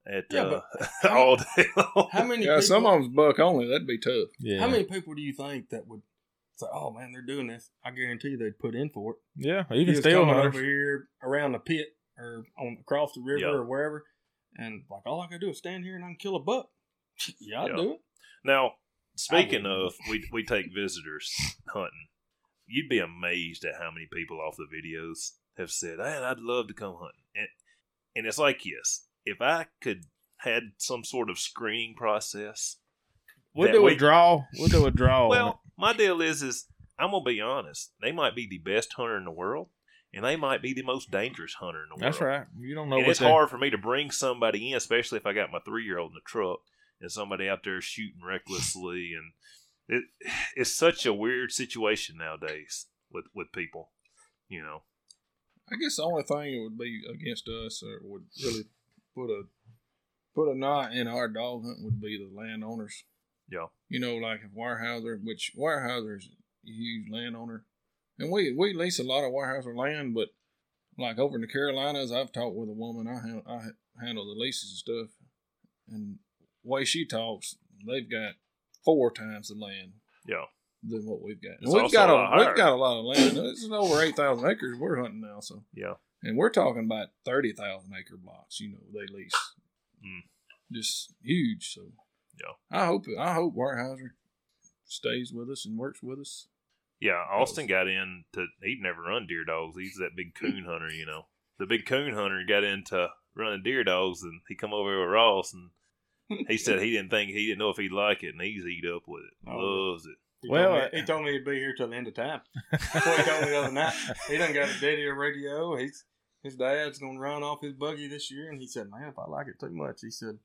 at Yeah, uh, *laughs* but all day *laughs* long. How many? yeah, people, some of them's buck only. That'd be tough. yeah, How many people do you think that would say, "Oh man, they're doing this"? I guarantee they'd put in for it. yeah, You even just still over here around the pit or on across the river Yeah. or wherever, and like all I gotta do is stand here and I can kill a buck. *laughs* yeah, I'd Yeah. do it. Now, speaking of, we we take visitors hunting. You'd be amazed at how many people off the videos have said, "Man, I'd love to come hunting." And and it's like yes, if I could had some sort of screening process. We'll do we- a draw. We'll do a draw. Well, my deal is, is I'm gonna be honest. They might be the best hunter in the world, and they might be the most dangerous hunter in the world. that's right. You don't know and what it's they- hard for me to bring somebody in, especially if I got my three year old in the truck and somebody out there shooting recklessly, and it *sighs* it's such a weird situation nowadays with with people. You know, I guess the only thing that would be against us or would really put a put a knot in our dog hunt would be the landowners. yeah, You know, like if Weyerhaeuser, which Weyerhaeuser is a huge landowner, and we we lease a lot of Weyerhaeuser land, but like over in the Carolinas, I've talked with a woman. I han- I handle the leases and stuff, and way she talks, they've got four times the land yeah, than what we've got. And we've got a a, we've got a lot of land. It's over eight thousand acres we're hunting now, so yeah. and we're talking about thirty thousand acre blocks. You know, they lease, Mm. just huge. So Yeah. I hope I hope Weyerhaeuser stays with us and works with us. Yeah, Austin got into. He'd never run deer dogs. He's that big coon hunter, you know. The big coon hunter got into running deer dogs, and he come over with Ross, and he said he didn't think he didn't know if he'd like it, and he's eat up with it. Oh. Loves it. He Well, told uh, me, he told me he'd be here till the end of time. *laughs* That's what he told me the other night. He done got a daddy a radio. He's his dad's gonna run off his buggy this year, and he said, "Man, if I like it too much, he said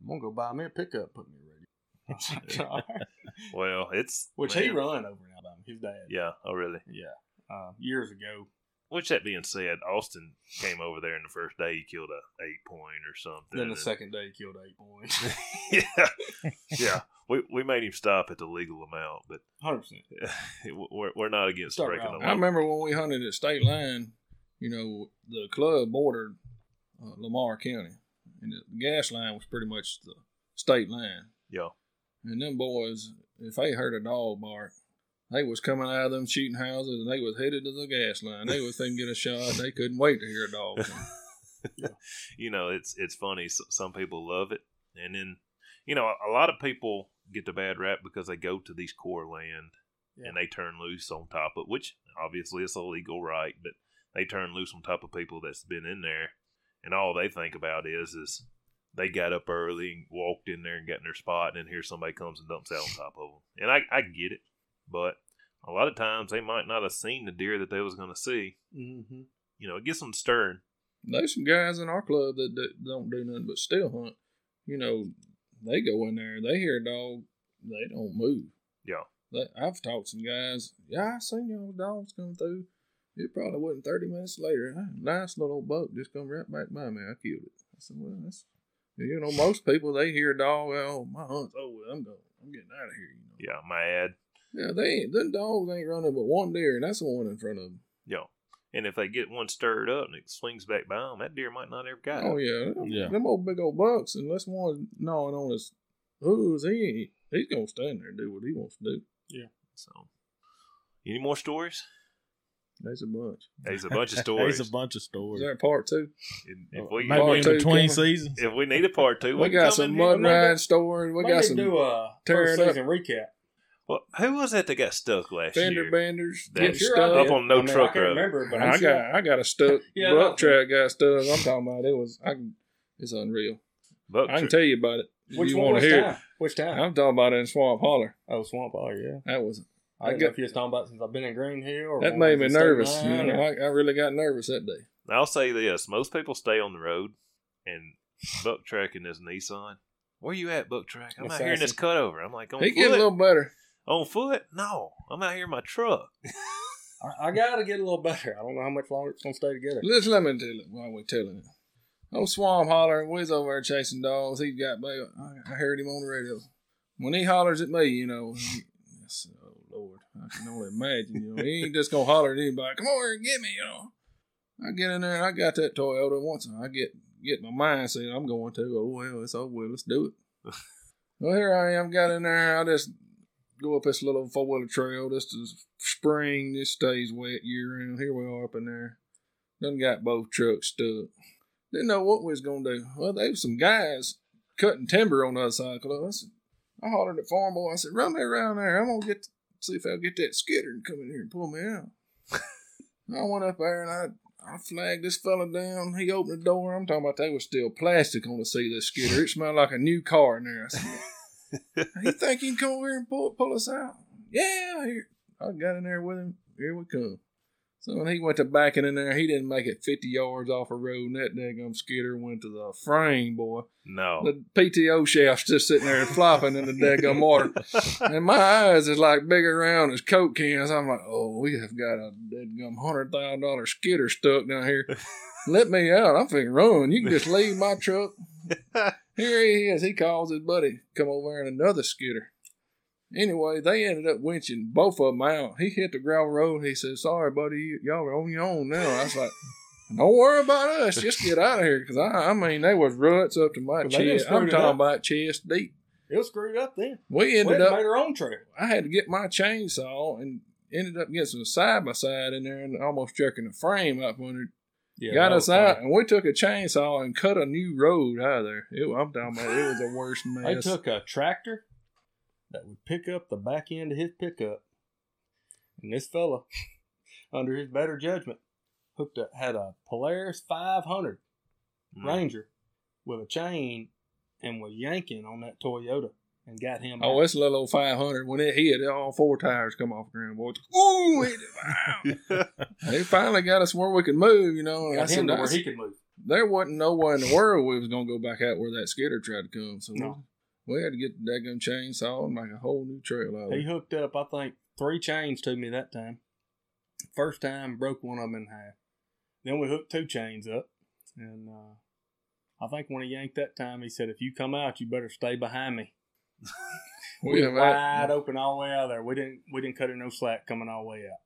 I'm gonna go buy me a pickup, put me a radio." *laughs* I was like, "All right." Well, it's Which he run over in Alabama. His dad. Yeah. Oh, really? Yeah. Uh, years ago, which that being said, Austin came over there and the first day he killed a eight point or something. Then the and- second day he killed eight points. *laughs* yeah, yeah. We we made him stop at the legal amount, but Hundred percent. *laughs* we're, we're not against Start breaking the law. I remember when we hunted at State Line, you know, the club bordered uh, Lamar County, and the gas line was pretty much the state line. Yeah, And them boys, if they heard a dog bark, they was coming out of them shooting houses and they was headed to the gas line. They was thinking get a shot. They couldn't wait to hear a dog. *laughs* you know it's it's funny. S- Some people love it, and then you know a lot of people get the bad rap because they go to these core land Yeah. and they turn loose on top of which obviously it's a legal right? But they turn loose on top of people that's been in there, and all they think about is is they got up early and walked in there and got in their spot, and then here somebody comes and dumps out on top of them. And I I get it, but a lot of times they might not have seen the deer that they was going to see. Mm-hmm. You know, it gets them stirring. There's some guys in our club that, don't do nothing but still hunt. You know, they go in there, they hear a dog, they don't move. Yeah. They, I've talked to some guys. Yeah, I seen y'all dogs come through. It probably wasn't thirty minutes later. a Nice little buck just come right back by me. I killed it. I said, well, that's you know, most people they hear dog. Oh, my hunt's over. I'm going. I'm getting out of here. You know. Yeah, mad. Yeah, they ain't. Them dogs ain't running but one deer, and that's the one in front of them. Yeah. And if they get one stirred up and it swings back by them, that deer might not ever got Oh it. yeah, Yeah. Them old big old bucks, unless one's gnawing on his hooves, he he's gonna stand there and do what he wants to do. Yeah. So, any more stories? There's a bunch. There's a *laughs* bunch of stories. There's a bunch of Is stories. there a part two? And if we Maybe Part in two between coming. seasons. if we need a part two, We, can got some in mud here. ride stories. We got some do a tear first it up. season recap. Well, who was that that got stuck last fender year? benders. That- Get Sure, stuck. Up on No I mean, Truck I can't Road. remember, but I'm I sure got I got a stuck. *laughs* Yeah, buck track got stuck. I'm talking about it was I can. It's unreal. Buck I can Tr- tell you about it. If Which you one want to hear time? Which it? time? I'm talking about it in Swamp Holler. oh, Swamp Holler, yeah. That was I I didn't get- know if you was talking about since I've been in Green Hill. Or that made me was in State nervous. You know, I, I really got nervous that day. I'll say this: most people stay on the road, and Buck Track in his Nissan. Where you at, Buck Track? I'm out here in this Assassin. cutover. I'm like on He foot. get a little better. on foot? No, I'm out here in my truck. *laughs* I, I got to get a little better. I don't know how much longer it's going to stay together. Let's let me tell it while we're telling it. Old Swamp holler, we was over there chasing dogs. He's got back. I I heard him on the radio. When he hollers at me, you know, he, yes, oh Lord, I can only imagine. You know, he ain't just gonna holler at anybody. Come over here and get me. You know, I get in there and I got that Toyota once. And I get get my mind set. I'm going to. Oh well, it's over. with. Let's do it. *laughs* well, here I am. Got in there. I just go up this little four wheeler trail. This is spring. This stays wet year round. Here we are up in there. Done got both trucks stuck. Didn't know what we was gonna do. Well, there was some guys cutting timber on the other side of the club. I said, I hollered at Farm Boy. I said, run me around there. I'm gonna get see if I'll get that skidder and come in here and pull me out. *laughs* I went up there and I I flagged this fella down. He opened the door. I'm talking about they was still plastic on the seat of the skidder. It smelled like a new car in there. I said, *laughs* You think you can come over here and pull pull us out? Yeah, here. I got in there with him. Here we come. So when he went to backing in there, he didn't make it 50 yards off a road, and that daggum skidder went to the frame, boy. No. The PTO shaft's just sitting there flopping in the daggum water. *laughs* And my eyes is like big around as Coke cans. I'm like, oh, we have got a daggum $100,000 skidder stuck down here. *laughs* Let me out. I'm finna run. You can just leave my truck. *laughs* Here he is. He calls his buddy, come over in another skidder. Anyway, they ended up winching both of them out. He hit the gravel road. He said, "Sorry, buddy, y'all are on your own now." I was like, *laughs* "Don't worry about us. Just get out of here." Because I, I mean, they was ruts up to my they chest. I'm talking up. about chest deep. It was screwed up then. We We ended had up. made our own trail. I had to get my chainsaw and ended up getting some side by side in there and almost jerking the frame up under. Yeah, got us out, funny. and we took a chainsaw and cut a new road out of there. It, I'm talking about it was the worst They mess. took a tractor that would pick up the back end of his pickup, and this fella, *laughs* under his better judgment, hooked up had a Polaris 500 Mm. Ranger with a chain and was yanking on that Toyota and got him. Oh, out. it's a little old 500. When it hit, all four tires come off the ground, boy. Ooh, hit it. Wow. *laughs* they finally got us where we could move, you know. And I got said, him to where "That's- he could move. there wasn't nowhere in the world we was going to go back out where that skidder tried to come. So No. We, we had to get the daggum chainsaw and make a whole new trail out of He hooked up, I think, three chains to me that time. First time, broke one of them in half. then we hooked two chains up, and uh, I think when he yanked that time, he said, "If you come out, you better stay behind me." *laughs* We We were had- wide open all the way out there. We didn't we didn't cut her no slack coming all the way out.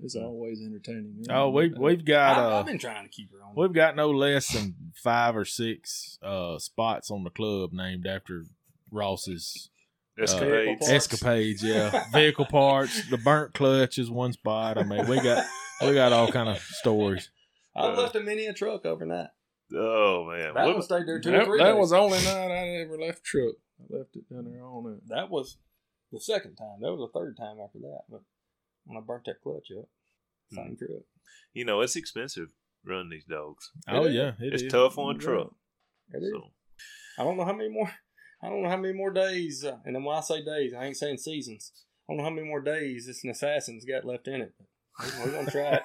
It's always entertaining. Oh, we've we've got I've, uh, I've been trying to keep her on. we've got no less than five or six uh spots on the club named after Ross's Escapades. Parts. escapades. Yeah, vehicle parts. The burnt clutch is one spot. I mean, we got we got all kind of stories. I Uh, left a in a truck overnight. oh man, That What- one stayed there two or That, three that days. was the only night I ever left the truck. I left it down there on it. that was the second time. That was the third time after that. But when I burnt that clutch up, Hmm. same truck. you know it's expensive running these dogs. Oh is. yeah, it it's is. tough on a truck. It is. So I don't know how many more. I don't know how many more days. Uh, and then when I say days, I ain't saying seasons. I don't know how many more days this assassin's got left in it. We're gonna try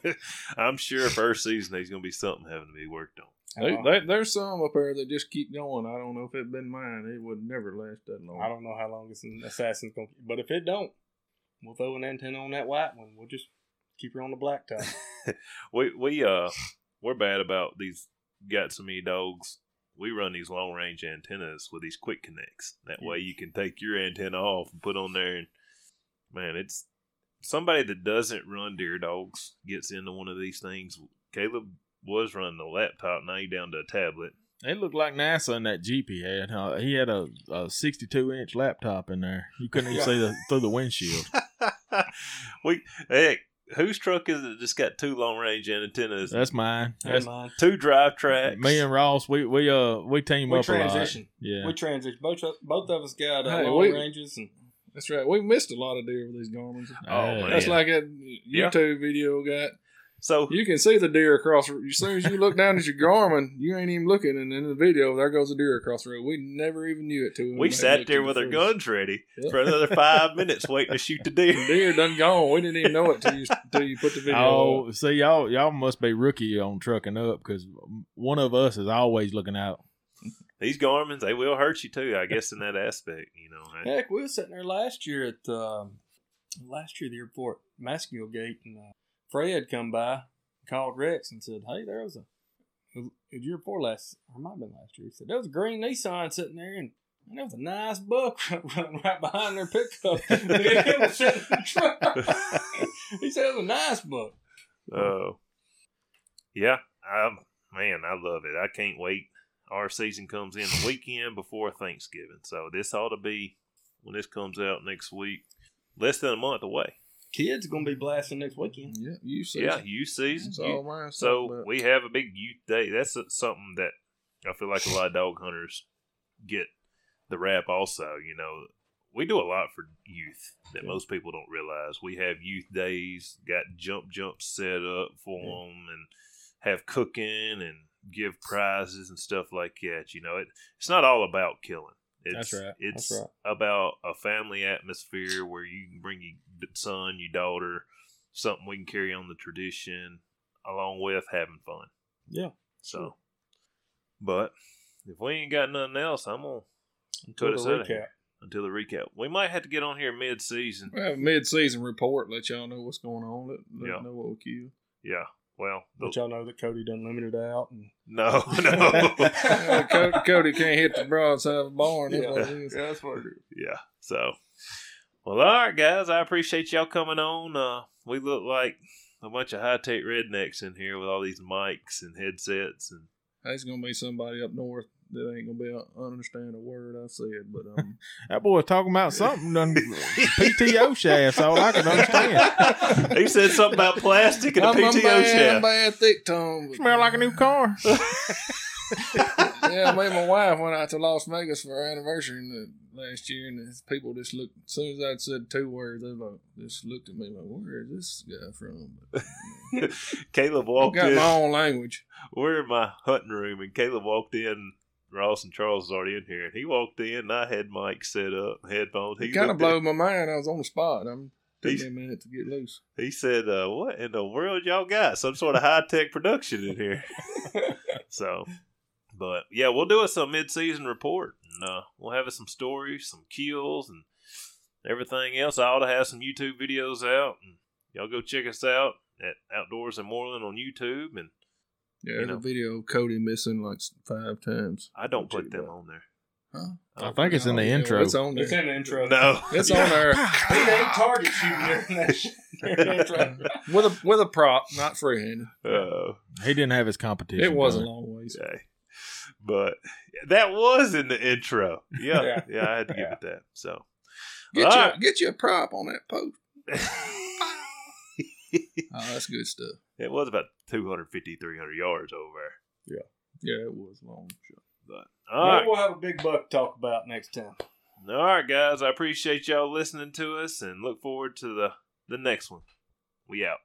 it. *laughs* I'm sure first season there's gonna be something having to be worked on. They, Uh, they, there's some up there that just keep going. I don't know if it'd been mine. It would never last that long. I don't know how long this assassin's gonna. But if it don't, we'll throw an antenna on that white one. We'll just keep her on the black *laughs* top. We we uh we're bad about these got so many dogs. We run these long range antennas with these quick connects. That way you can take your antenna off and put on there and man, it's somebody that doesn't run deer dogs gets into one of these things. Caleb was running a laptop, now he's down to a tablet. It looked like NASA in that Jeep he had. Uh, he had a, a 62 inch laptop in there. You couldn't even see the through the windshield. *laughs* we heck, whose truck is it just got two long range antennas? That's mine. That's That's mine. two drive tracks. me and Ross. We we uh we team We up a lot. Yeah. We transition. Both of, both of us got uh, Hey, long we- ranges and That's right. We missed a lot of deer with these Garmins. Oh, Hey. man. That's like that Yeah. YouTube video got. So You can see the deer across. As soon as you look down at your Garmin, you ain't even looking, and in the video, there goes a deer across the road. We never even knew it till we had sat there with our guns ready Yep. for another five *laughs* minutes waiting to shoot the The deer. deer done gone. We didn't even know it till you till you put the video. Oh, up. see y'all y'all must be rookie on trucking up because one of us is always looking out. These Garmins, they will hurt you too, I guess, in that aspect. You know, heck, we was sitting there last year at um, last year the airport before at Gate, and uh, Fred come by, called Rex, and said, "Hey, there was a it was year before last, or might have been last year." He said there was a green Nissan sitting there, and and there was a nice buck *laughs* running right behind their pickup. It was sitting in the truck. he said it was a nice buck. Oh, yeah, I man, I love it. I can't wait. Our season comes in the weekend before Thanksgiving, so this ought to be when this comes out next week, less than a month away. Kids gonna be blasting next weekend. Yeah, you see. Yeah, youth season. That's You- all mine. So we have a big youth day. That's a- something that I feel like a lot of dog hunters get the rap. Also, you know, we do a lot for youth that Yeah. most people don't realize. We have youth days, got jump jumps set up for them, and have cooking and give prizes and stuff like that. You know, it it's not all about killing. It's, That's right. It's That's right. about a family atmosphere where you can bring your son, your daughter, something we can carry on the tradition along with having fun. Yeah. So, but if we ain't got nothing else, I'm gonna Until us the out here. recap. until the recap. We might have to get on here mid season. We have a mid-season report. Let y'all know what's going on. Let, let Yeah. know what we killed. Yeah. Well, the- Let y'all know that Cody done limited out and no, *laughs* no. *laughs* Cody, Cody can't hit the broadside of a barn. That's Yeah. what it is. that's what it is. yeah. So, well, all right, guys. I appreciate y'all coming on. Uh, we look like a bunch of high tech rednecks in here with all these mics and headsets and There's gonna be somebody up north that ain't gonna be able to understand a word I said, but um, *laughs* That boy talking about something done *laughs* PTO shafts. All I can understand. he said something about plastic and a I'm PTO a bad, shaft. bad thick tongue. Smell like a new car. *laughs* yeah, me and my wife went out to Las Vegas for our anniversary in the, last year, and the people just looked. As soon as I'd said two words, they like just looked at me like, "Where is this guy from?" But, Caleb I've walked got in. my own language. We're in my hunting room, and Caleb walked in. Ross and Charles was already in here, and he walked in. And I had Mike set up, headphones. He kind of blew my mind. I was on the spot. I'm me a minute to get loose. He said, uh, "What in the world y'all got? Some sort of high tech production in here?" *laughs* so, but yeah, we'll do us some mid season report, and uh, we'll have us some stories, some kills, and everything else. I ought to have some YouTube videos out, and y'all go check us out. at Outdoors and Moreland on YouTube, and Yeah, You there's know. a video of Cody missing like five times. I don't put them on there. Huh? I I think it's in the Oh, intro. It's on It's in the intro. No, *laughs* It's on there *laughs* He ain't target shooting during that *laughs* shit. During intro. with a with a prop, not freehanded. Uh, He didn't have his competition. It was a done. long ways. okay. But that was in the intro. Yeah, yeah, Yeah. I had to give Yeah. it that. So, Get All you right. get you a prop on that post. *laughs* Oh, that's good stuff. it was about 250, 300 yards over there. Yeah, Yeah, it was long. Shot. But all Maybe right, we'll have a big buck to talk about next time. all right, guys. I appreciate y'all listening to us, and look forward to the the next one. We out.